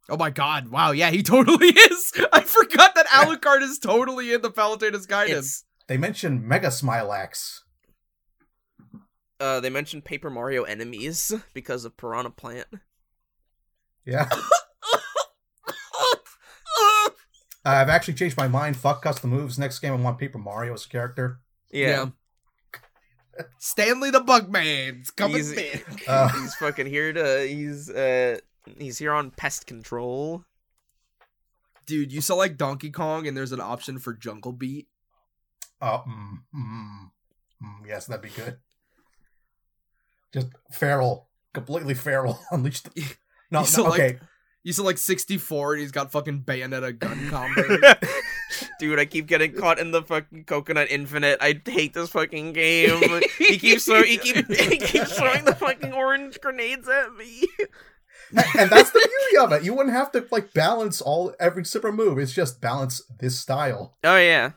Oh my god! Wow, yeah, he totally is. I forgot that Alucard is totally in the Palutena's guidance. it's They mentioned Mega Smilax. uh, they mentioned Paper Mario enemies because of Piranha Plant. Yeah, I've actually changed my mind. Fuck custom moves. Next game, I want Paper Mario as a character. Yeah, Stanley the Bugman's coming He's- back. Uh, he's fucking here to. He's uh, he's here on pest control. Dude, you saw like Donkey Kong and there's an option for Jungle Beat. oh, mm, mm, mm, yes, that'd be good. Just feral, completely feral. Unleash the. No, You saw, no like, okay. You saw like 64 and he's got fucking Bayonetta gun combo. Dude, I keep getting caught in the fucking Coconut Infinite. I hate this fucking game. he keeps so he keep he keeps throwing the fucking orange grenades at me. And that's the beauty of it. You wouldn't have to like balance all every super move. It's just balance this style. Oh yeah,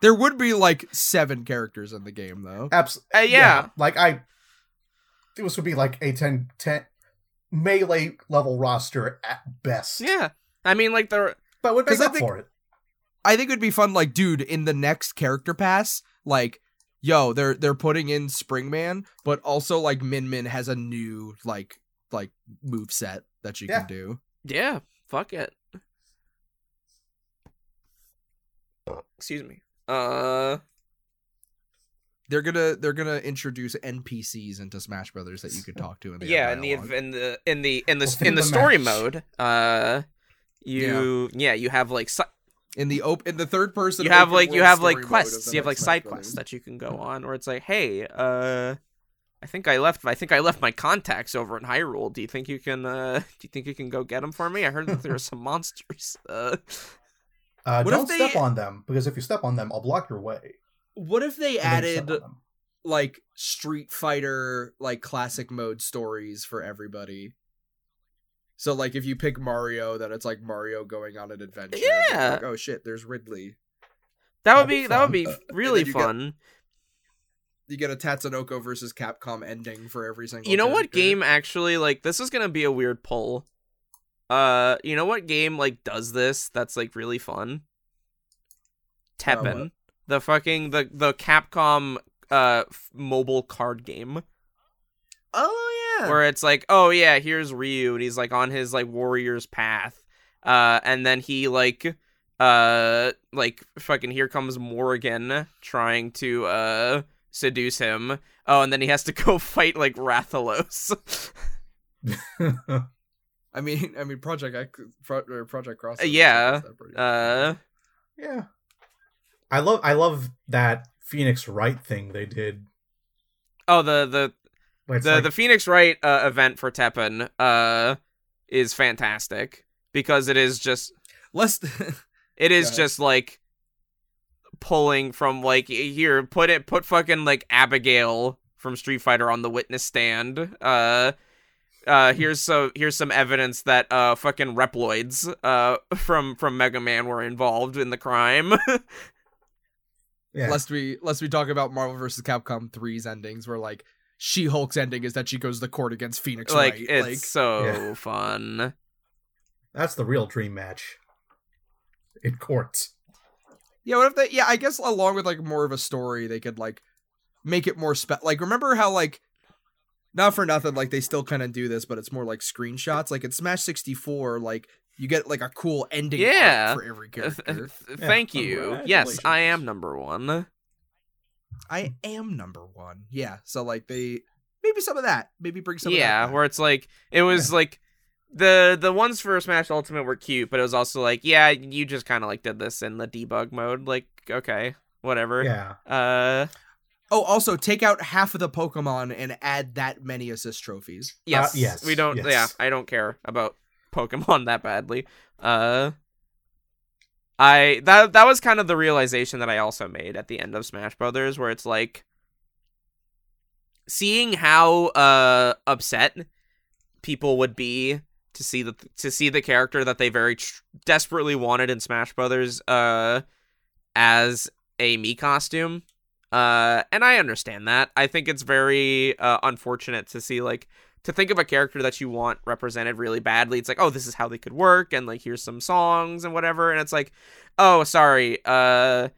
there would be like seven characters in the game though. Abs- uh, yeah. Like I, this would be like a 10, 10 melee level roster at best. yeah. I mean, like the but would make 'Cause I up think- for it. I think it'd be fun like dude in the next character pass like yo they're they're putting in Springman but also like Min Min has a new like like move set that you Yeah. can do. yeah, fuck it. Excuse me. Uh, They're gonna they're gonna introduce NPCs into Smash Brothers that you could talk to in the yeah, in the in the in the in the in the the story match. mode, uh, you yeah, you have like si- in the op- in the third person you have like you have like story mode of quests you have like side Smash quests that you can go on where it's like hey uh i think i left i think i left my contacts over in hyrule do you think you can uh do you think you can go get them for me i heard that there are some monsters uh Uh, don't they- step on them because if you step on them, I'll block your way. What if they And then you step added like Street Fighter like classic mode stories for everybody? So like if you pick Mario, that it's like Mario going on an adventure. Yeah. Like, oh shit, there's Ridley. that would be be that would be really then you get- fun You get a Tatsunoko versus Capcom ending for every single. you know what game actually like this is gonna be a weird pull uh you know what game like does this that's like really fun teppen what? the fucking the the capcom uh f- mobile card game Oh yeah. where it's like oh yeah here's ryu and he's like on his like warrior's path uh and then he like uh like fucking here comes Morrigan trying to uh seduce him oh and then he has to go fight like rathalos I mean, I mean, Project X, Pro- or Project Cross. Uh, yeah, does that pretty uh yeah, I love I love that Phoenix Wright thing they did. oh the the the like, the Phoenix Wright uh, event for Teppen uh is fantastic because it is just Let's. it is just like pulling from like here put it put fucking like Abigail from Street Fighter on the witness stand uh uh here's so here's some evidence that uh fucking Reploids uh from from Mega Man were involved in the crime yeah. lest we lest we talk about Marvel vs. Capcom 3's endings, where like She Hulk's ending is that she goes to court against Phoenix like Wright. it's like so Yeah. fun That's the real dream match. In courts. Yeah, what if they? Yeah, I guess along with like more of a story, they could like make it more spe. Like remember how like. Not for nothing, like they still kind of do this, but it's more like screenshots. Like in Smash 64, like You get like a cool ending Yeah. arc for every Th- character. th- Thank you. Yes, I am number one. I am number one. Yeah. So like they maybe some of that. Maybe bring some. yeah, of that where it's like it was like the the ones for Smash Ultimate were cute, but it was also like, yeah, you just kind of like did this in the debug mode. Like, okay, whatever. Yeah. Uh, Oh, also take out half of the Pokemon and add that many assist trophies. yes, yes, we don't. yes. Yeah, I don't care about Pokemon that badly. Uh, I that that was kind of the realization that I also made at the end of Smash Brothers, where it's like seeing how uh upset people would be to see the to see the character that they very tr- desperately wanted in Smash Brothers uh as a Mii costume. Uh and I understand that. I think it's very uh unfortunate to see like to think of a character that you want represented really badly. It's like, "Oh, this is how they could work and like here's some songs and whatever." And it's like, "Oh, sorry. Uh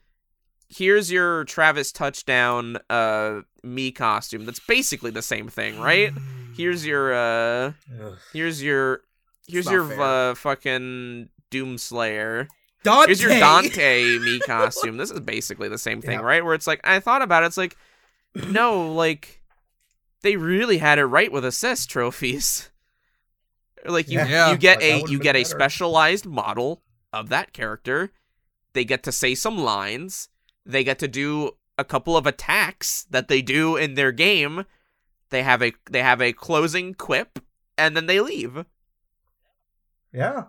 here's your Travis touchdown uh Mii costume. That's basically the same thing, right? Here's your uh Ugh. Here's your here's your uh, fucking Doomslayer. Dante. Here's your Dante Mii costume. This is basically the same thing, Yeah. right? Where it's like I thought about it, it's like no, like they really had it right with assist trophies. Like you Yeah. you get Like, a you get a specialized model of that character. They get to say some lines. They get to do a couple of attacks that they do in their game. They have a they have a closing quip and then they leave. Yeah.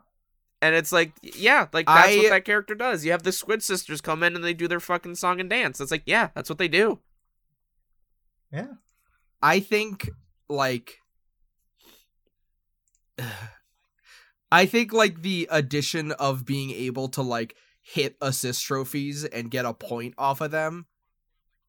And it's like, yeah, like that's I- what that character does. You have the Squid Sisters come in and they do their fucking song and dance. It's like, yeah, that's what they do. Yeah. I think like I think like the addition of being able to like hit assist trophies and get a point off of them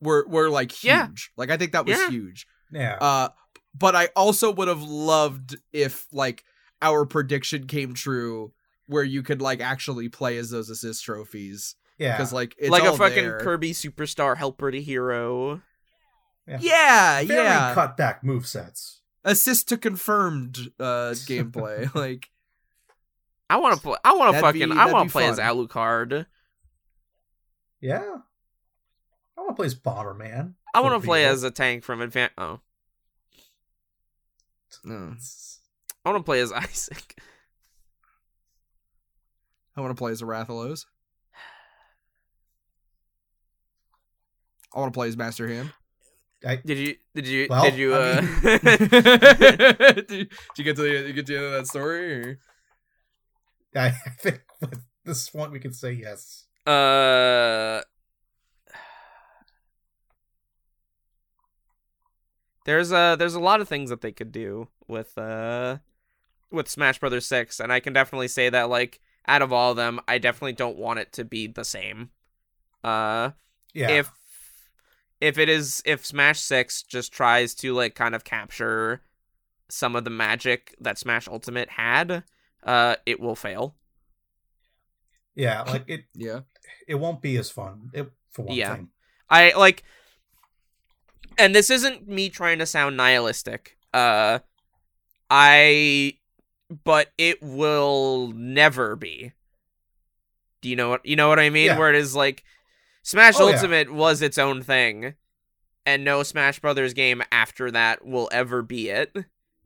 were were like huge. Yeah. Like I think that was Yeah. huge. Yeah. Uh but I also would have loved if like our prediction came true where you could like actually play as those assist trophies yeah. because like it's like a fucking there. Kirby superstar helper to hero. Yeah, Very yeah. cut back move sets. Assist to confirmed uh gameplay. like I want to play. I want to fucking. be- I want to play as fun. Alucard. Yeah. I want to play as Bomberman. I want to play people. as a tank from Advan. Oh, uh, I want to play as Isaac. I want to play as a Rathalos. I want to play as Master Hand. Did you? Did you? Well, did you? I Uh, mean- did, you, did you get to the you get to the end of that story? Or? I think with this one we can say yes. Uh There's a there's a lot of things that they could do with uh with Smash Brothers 6 and I can definitely say that like out of all of them I definitely don't want it to be the same. Uh Yeah. if if it is if Smash 6 just tries to like kind of capture some of the magic that Smash Ultimate had, uh it will fail. yeah, like it Yeah. it won't be as fun. It for one Yeah. thing. I like and this isn't me trying to sound nihilistic. Uh I but it will never be. Do you know what you know what I mean? Yeah. Where it is like Smash Oh, yeah. Ultimate was its own thing and no Smash Brothers game after that will ever be it.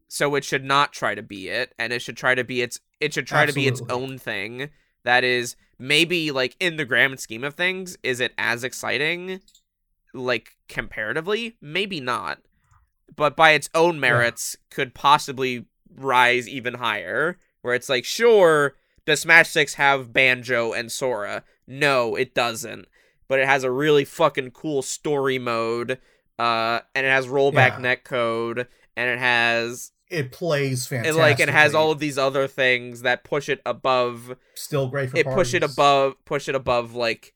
So it should not try to be it and it should try to be its it should try to be its own thing that is maybe like in the grand scheme of things is it as exciting like comparatively? Maybe not. But by its own merits could possibly rise even higher where it's like sure does smash 6 have banjo and sora? No it doesn't. But it has a really fucking cool story mode uh and it has rollback Yeah. netcode and it has It plays and fantastic. like it has all of these other things that push it above still great for it push it above push it above like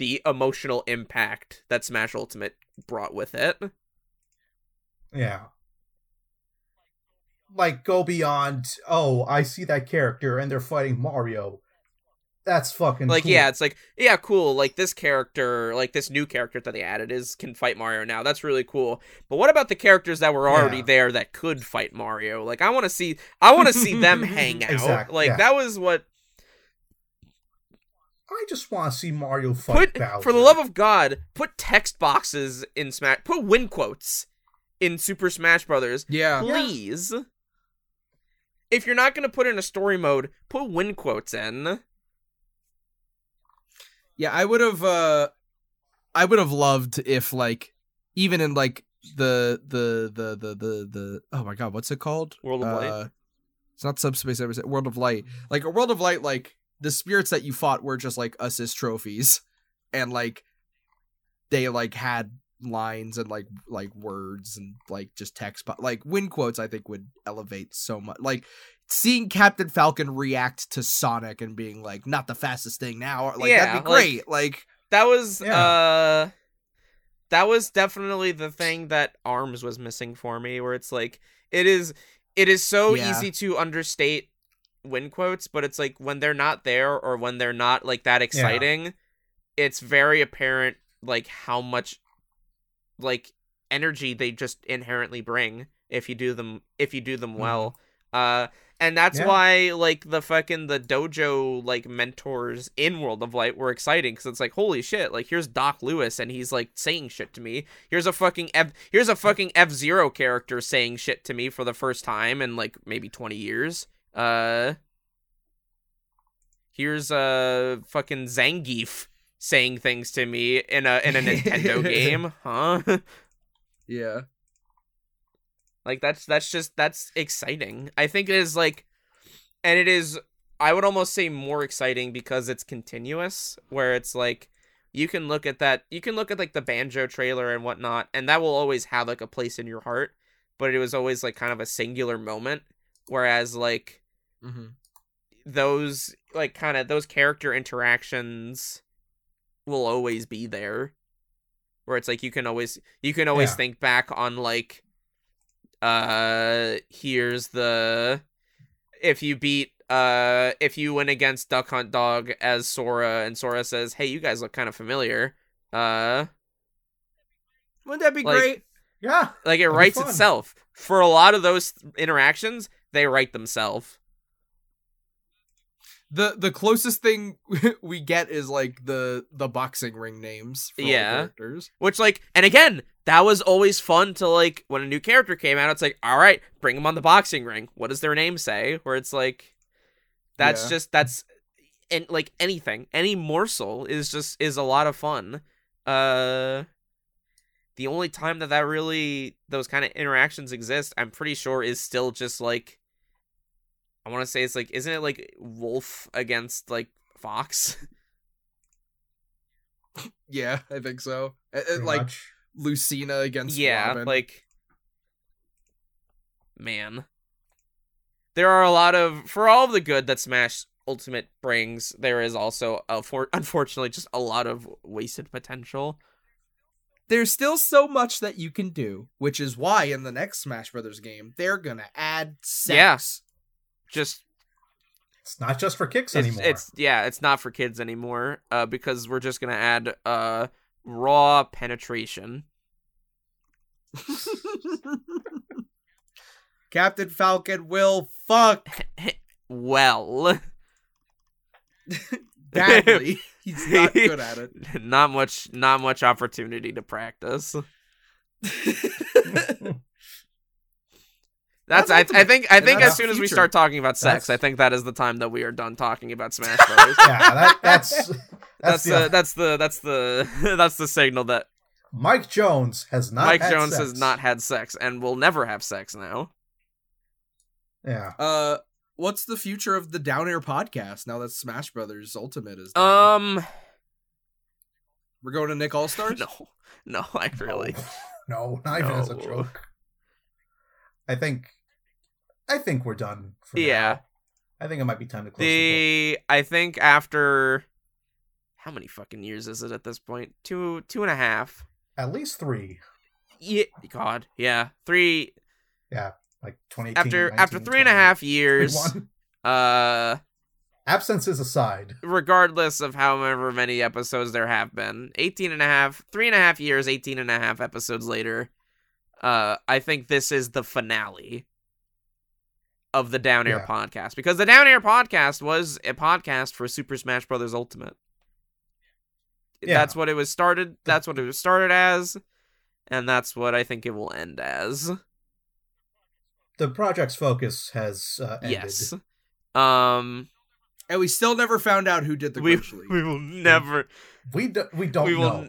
the emotional impact that Smash Ultimate brought with it. Yeah. Like go beyond, oh, I see that character and they're fighting Mario. That's fucking like cool. yeah it's like yeah cool like this character like this new character that they added is can fight mario now that's really cool but what about the characters that were already Yeah. there that could fight mario like i want to see i want to see them hang out Exact- like yeah. that was what I just want to see Mario fight put Bowser. for the love of god put text boxes in smash put win quotes in super smash brothers Yeah. please if you're not going to put in a story mode put win quotes in Yeah, I would have uh I would have loved if like even in like the the the the the the oh my god, what's it called? World of Light? Uh, It's not Subspace Ever said World of Light. Like a World of Light like the spirits that you fought were just like assist trophies and like they like had lines and like like words and like just text but like win quotes I think would elevate so much. Like seeing Captain Falcon react to Sonic and being like not the fastest thing now like Yeah, that'd be great. Like That was Yeah. uh that was definitely the thing that Arms was missing for me where it's like it is it is so Yeah. easy to understate win quotes but it's like when they're not there or when they're not like that exciting it's very apparent like how much like energy they just inherently bring if you do them if you do them well uh and that's Yeah. why like the fucking the dojo like mentors in world of light were exciting because it's like holy shit like here's doc Louis and he's like saying shit to me here's a fucking F- here's a fucking f-zero character saying shit to me for the first time in like maybe 20 years uh here's a fucking zangief saying things to me in a in a nintendo game huh yeah. Like that's that's just that's exciting. I think it is like and it is I would almost say more exciting because it's continuous where it's like you can look at that you can look at like the banjo trailer and whatnot and that will always have like a place in your heart but it was always like kind of a singular moment whereas like Mm-hmm. those like kind of those character interactions will always be there where it's like you can always you can always Yeah. think back on like uh here's the if you beat uh if you win against duck hunt dog as sora and sora says hey you guys look kind of familiar uh Wouldn't that be Like- great? Yeah, like it writes itself for a lot of those interactions they write themselves The the closest thing we get is like the the boxing ring names for Yeah. characters. Which like and again, that was always fun to like when a new character came out, it's like, all right, bring them on the boxing ring. What does their name say? Where it's like that's Yeah. just that's and like anything, any morsel is just is a lot of fun. Uh the only time that that really those kind of interactions exist, I'm pretty sure is still just like I want to say it's like isn't it like Wolf against like Fox? Yeah, I think so. Uh, pretty like much. Lucina against yeah Robin. like man there are a lot of for all of the good that smash ultimate brings there is also a for unfortunately just a lot of wasted potential there's still so much that you can do, which is why in the next Smash Brothers game they're gonna add sex. just It's not just for kicks it's, anymore. it's yeah it's not for kids anymore uh because we're just gonna add uh raw penetration Captain Falcon will fuck well badly. He's not good at it. not much not much opportunity to practice That's That's I, I think I And think as soon as we start talking about sex, That's- I think that is the time that we are done talking about Smash Brothers. yeah, that, that's that's, that's the, the that's the that's the that's the signal that Mike Jones has not. Mike had Jones sex. has not had sex and will never have sex now. Yeah, Uh, what's the future of the Down Air podcast now that Smash Brothers Ultimate is done? Um, We're going to Nick All Stars. no, no, I really. no, not even as a joke. I think, I think we're done. For Yeah. now. I think it might be time to close the, The I think after how many fucking years is it at this point? Two two and a half. At least three, Yeah, God, yeah, three Yeah. like twenty. after after three and a half years. Uh, Absences aside, regardless of however many episodes there have been 18 and a half three and a half years 18 and a half episodes later uh i think this is the finale of the down air Yeah. podcast because the down air podcast was a podcast for super smash brothers ultimate Yeah. that's what it was started that's what it was started as and that's what i think it will end as the project's focus has uh, ended. yes um And we still never found out who did the we, we will never We do, we don't we will know.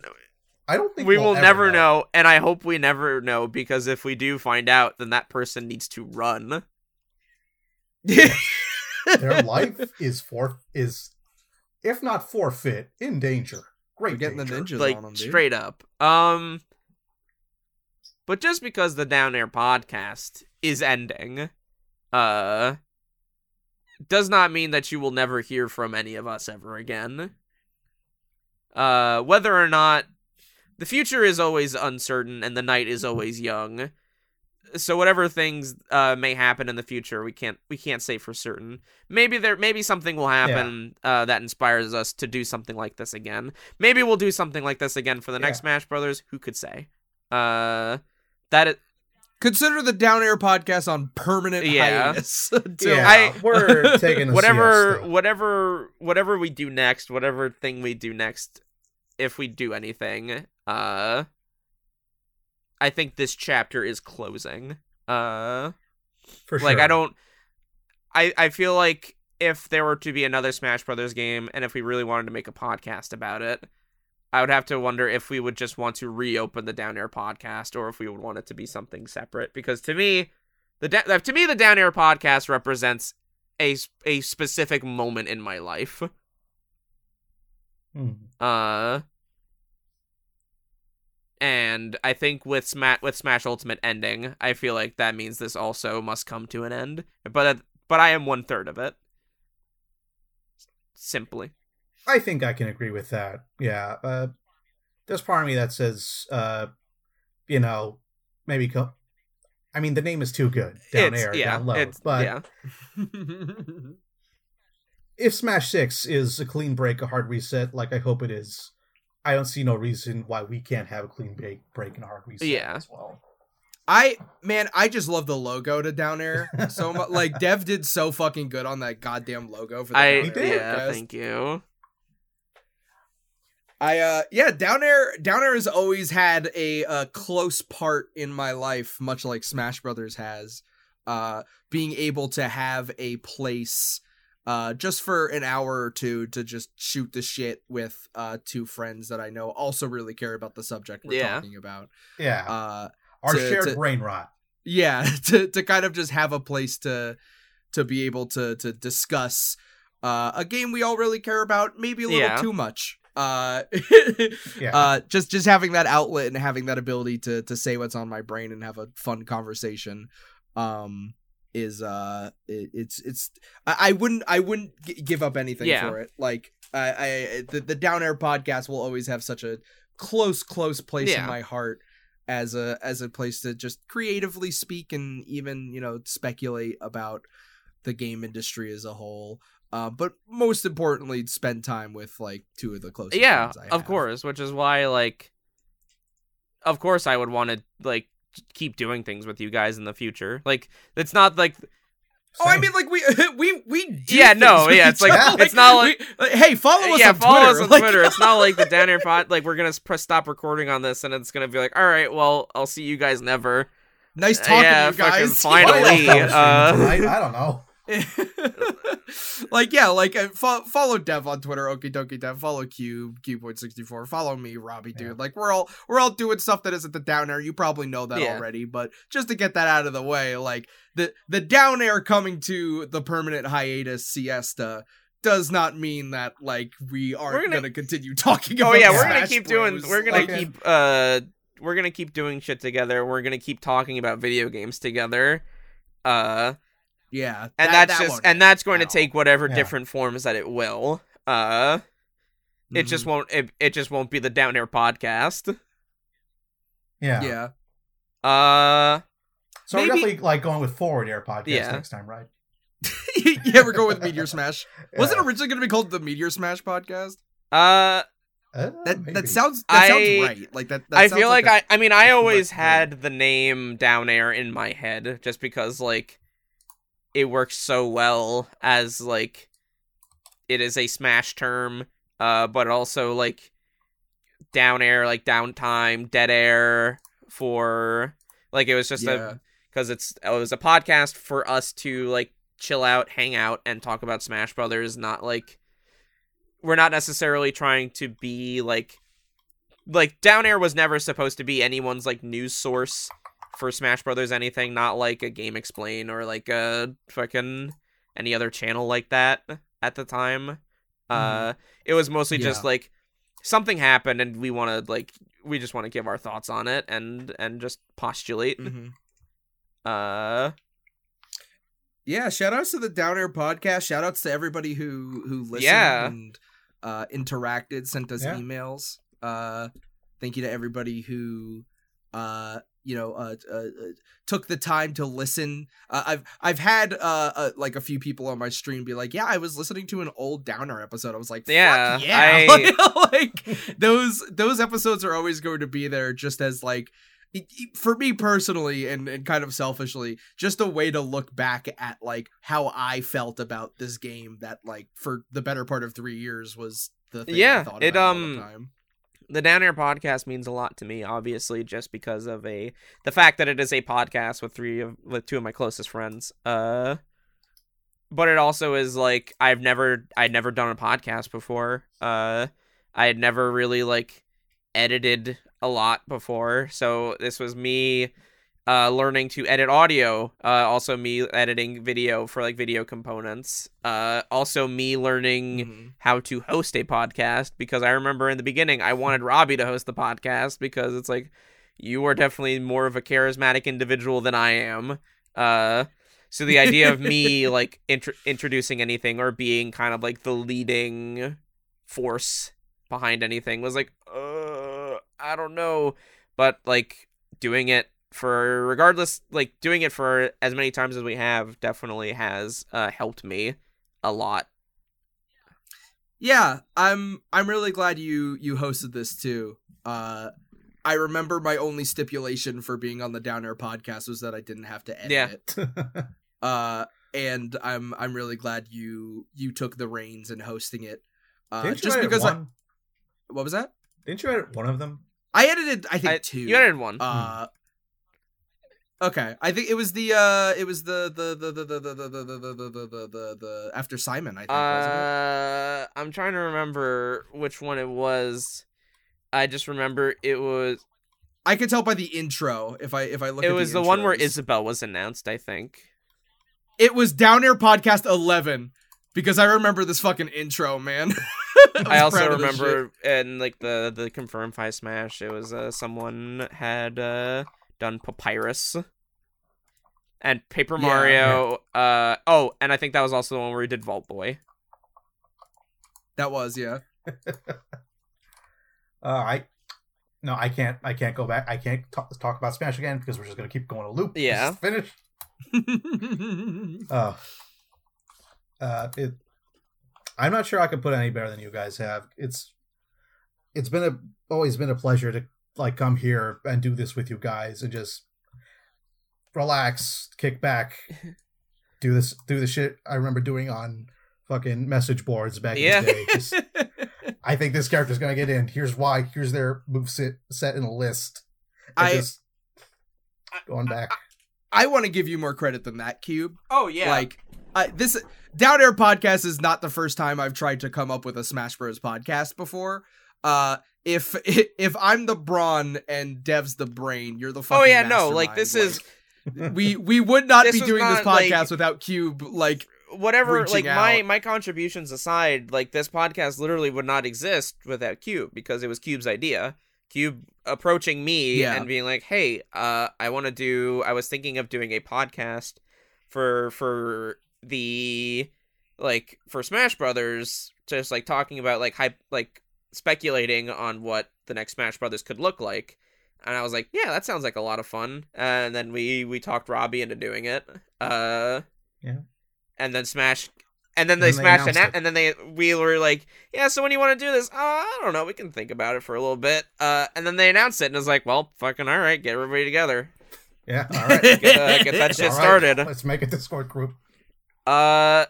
I don't think we we'll will ever never know. and I hope we never know because if we do find out, then that person needs to run. Their life is for is, if not forfeit, in danger. Great We're getting the ninjas like on them, dude. straight up. Um, but just because the Down Air podcast is ending, uh, does not mean that you will never hear from any of us ever again. Uh, whether or not the future is always uncertain and the night is always young. So whatever things uh, may happen in the future, we can't we can't say for certain. Maybe there maybe something will happen uh, that inspires us to do something like this again. Maybe we'll do something like this again for the next Yeah. Smash Brothers. Who could say? Uh, that is, Consider the Down Air podcast on permanent Yeah. hiatus. until- yeah, I- we're taking a whatever whatever whatever we do next, whatever thing we do next, if we do anything, uh, I think this chapter is closing. Uh. for Like. I don't I I feel like if there were to be another Smash Brothers game and if we really wanted to make a podcast about it, I would have to wonder if we would just want to reopen the Down Air podcast or if we would want it to be something separate because to me the da- to me the Down Air podcast represents a a specific moment in my life. Hmm. Uh and I think with Smash with Smash Ultimate ending, I feel like that means this also must come to an end. But but I am one third of it. Simply, I think I can agree with that. Yeah. Uh, there's part of me that says, uh, you know, maybe. Co- I mean, the name is too good. Down it's air, yeah, down low. but yeah, if Smash Six is a clean break, a hard reset, like I hope it is, I don't see no reason why we can't have a clean break, break and a hard reset Yeah. as well. I man, I just love the logo to Down Air so much. Like Dev did so fucking good on that goddamn logo for the I Down Air yeah, podcast. thank you. I uh yeah, Down Air Down Air has always had a uh, close part in my life, much like Smash Brothers has. Uh being able to have a place uh just for an hour or two to just shoot the shit with uh two friends that I know also really care about the subject we're Yeah. talking about. Yeah. Uh Our to- shared to- brain rot. yeah to to kind of just have a place to to be able to to discuss uh a game we all really care about maybe a little Yeah. too much uh Yeah. uh just just having that outlet and having that ability to to say what's on my brain and have a fun conversation um is uh it, it's it's I, I wouldn't i wouldn't g- give up anything Yeah. for it like i i the, the down air podcast will always have such a close close place Yeah. in my heart as a as a place to just creatively speak and even you know speculate about the game industry as a whole uh, but most importantly spend time with like two of the closest Yeah, of course, which is why like of course I would want to like keep doing things with you guys in the future. Like it's not like Oh, I mean, like we we we do Yeah, no, yeah, it's like- other. it's not like- we- like, hey, follow us yeah, on follow Twitter. us on like- Twitter. It's not like the down air pod. Like we're gonna press stop recording on this, and it's gonna be like, all right, well, I'll see you guys never. nice talking yeah, to you guys. fucking What else finally, uh, streaming tonight? I don't know. like yeah, like uh, fo- follow Dev on Twitter, Okie Dokie Dev. Follow Cube, Cubepoint sixty four. Follow me, Robbie, dude. Yeah. Like we're all we're all doing stuff that isn't the down air. You probably know that Yeah. already, but just to get that out of the way, like the the down air coming to the permanent hiatus siesta does not mean that like we aren't We're gonna, gonna- continue talking. Oh about yeah, we're gonna keep Bros. doing. We're gonna Like, keep. Uh, we're gonna keep doing shit together. We're gonna keep talking about video games together. Uh, yeah, and that- that's that just and that's going to take whatever Yeah. different forms that it will. Uh, it just Mhm. won't. It, it just won't be the down air podcast. Yeah. yeah. Uh, So we're definitely like going with forward air podcast Yeah. next time, right? yeah, we're going with Meteor Smash. Was it originally going to be called the Meteor Smash podcast? Uh, Uh, That maybe. that sounds that I- sounds right. Like that. that I feel like, a- I. I mean, I always correct name. had the name Down Air in my head, just because like it works so well as like it is a Smash term, uh, but also like down air, like downtime, dead air for like it was just yeah. a because it's it was a podcast for us to like chill out, hang out, and talk about Smash Brothers. Not like we're not necessarily trying to be like like Down Air was never supposed to be anyone's like news source for Smash Brothers anything. Not like a GameXplain or like a fucking any other channel like that at the time. Uh, it was mostly just like something happened and we want to like we just want to give our thoughts on it and and just postulate. Mhm. Uh, Yeah, shout outs to the Down Air podcast. Shout outs to everybody who who listened Yeah. and uh interacted, sent us Yeah. emails. Uh thank you to everybody who uh you know uh, uh, uh took the time to listen. Uh, I've I've had uh, uh like a few people on my stream be like, "Yeah, I was listening to an old Downer episode." I was like, Fuck Yeah, yeah." I- like those those episodes are always going to be there just as like for me personally and, and kind of selfishly just a way to look back at like how i felt about this game that like for the better part of three years was the thing Yeah, I thought it, about all the um, time. The Down Air podcast means a lot to me, obviously, just because of a the fact that it is a podcast with three of with two of my closest friends. Uh, but it also is like I've never I'd never done a podcast before. Uh, I had never really like edited a lot before, so this was me uh learning to edit audio uh also me editing video for like video components uh also me learning Mhm. how to host a podcast because I remember in the beginning I wanted Robbie to host the podcast because it's like you are definitely more of a charismatic individual than I am. Uh so the idea of me like intro- introducing anything or being kind of like the leading force behind anything was like uh I don't know but like doing it for regardless like doing it for as many times as we have definitely has uh helped me a lot. Yeah i'm i'm really glad you you hosted this too. Uh i remember my only stipulation for being on the down air podcast was that i didn't have to edit Yeah. it. Uh and i'm i'm really glad you you took the reins in hosting it. Uh Didn't you just edit because I, one? what was that? Didn't you edit one of them? i edited i think I- two. you edited one. Uh okay i think it was the uh it was the the the the the the the the the the the the, the, the after simon I think. Uh, I'm trying to remember which one it was. I just remember it was i could tell by the intro if i if i look it was the, one where. Isabelle was announced. I think. it was down air podcast 11 because i remember this fucking intro man I was also proud of this shit. remember in like the the confirmed five smash, it was uh, someone had uh done Papyrus and Paper Yeah. Mario. Uh oh, and I think that was also the one where he did Vault Boy. that was yeah Uh, I no, I can't. I can't go back. I can't talk, talk about Smash again because we're just gonna keep going a loop. Yeah. finish. finished. Uh, uh, it. I'm not sure I could put any better than you guys have. It's, it's been a always been a pleasure to like come here and do this with you guys and just relax, kick back, do this, do the shit I remember doing on fucking message boards back Yeah. in the day. Just- I think this character's gonna get in. Here's why. Here's their move set set in a list. And I- just going back. I want to give you more credit than that, Cube. Oh yeah. Like, I, this Down Air podcast is not the first time I've tried to come up with a Smash Bros. podcast before. Uh, if if I'm the brawn and Dev's the brain, you're the fucking. oh yeah, no, like this is we we would not This be doing this not, like- podcast without Cube. Like, whatever like my my contributions aside like this podcast literally would not exist without cube because it was cube's idea cube approaching me Yeah. and being like hey uh i want to do i was thinking of doing a podcast for for the like for smash brothers just like talking about like hype like speculating on what the next smash brothers could look like and i was like yeah that sounds like a lot of fun and then we we talked robbie into doing it uh Yeah. and then Smash, and then they And then they smashed and, it. and then they we were like, yeah. So when do you want to do this? Uh, I don't know. We can think about it for a little bit. Uh, and then they announced it, and it was like, well, fucking all right, get everybody together, Yeah. All right. get, uh, get that shit right, started. Let's make a Discord group. Uh,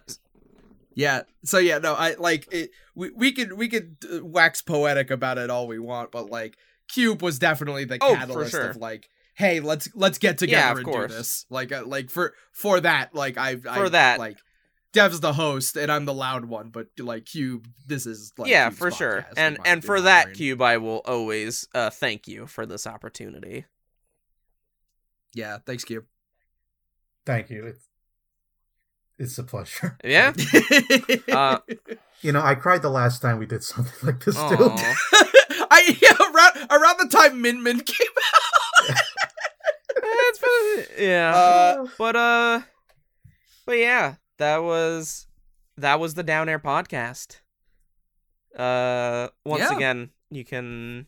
Yeah. So yeah, no, I like it. We we could we could uh, wax poetic about it all we want, but like Cube was definitely the Oh, catalyst sure. of like, hey, let's let's get together Yeah, of and course. do this. Like uh, like for for that, like I For I, that. like Dev's the host and I'm the loud one, but like Cube, this is like yeah, Cube's for sure. And and for that, brain. Cube, I will always uh thank you for this opportunity. Yeah, thanks Cube. Thank you. It's it's a pleasure. Yeah. Uh, You know, I cried the last time we did something like this too. I yeah, around around the time Min Min came It's been- yeah. Uh, but uh but yeah, that was that was the Down Air podcast. Uh once Yeah. again, you can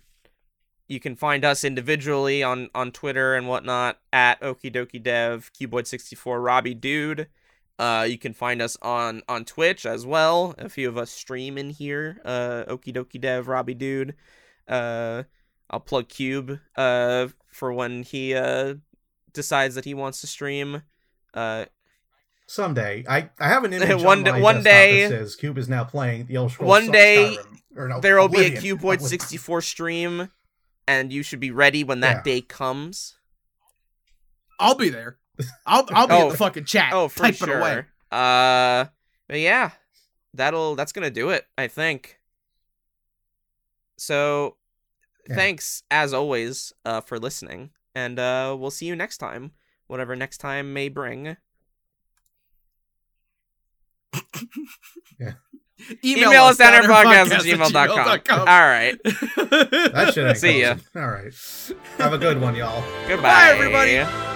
you can find us individually on on Twitter and whatnot at Okidoki Dev, Cuboid64, Robbie Dude. Uh, you can find us on on Twitch as well. A few of us stream in here. Uh, Okidoki Dev, Robbie Dude. Uh, I'll plug Cube. Uh, for when he uh decides that he wants to stream. Uh, Someday, I I have an image One on d- my one day- that says Cube is now playing the Elder Scrolls One day, Skyrim. Or no, there will be a Oblivion. Cuboid 64 stream, and you should be ready when that Yeah. day comes. I'll be there. I'll I'll be Oh. in the fucking chat. Oh, for sure. away. Uh, but yeah, that'll that's gonna do it. I think. So, Yeah. thanks as always uh, for listening, and uh, we'll see you next time, whatever next time may bring. yeah. Email, us at our podcast at gmail.com. All right. That ain't See ya. All right. Have a good one, y'all. Goodbye, everybody.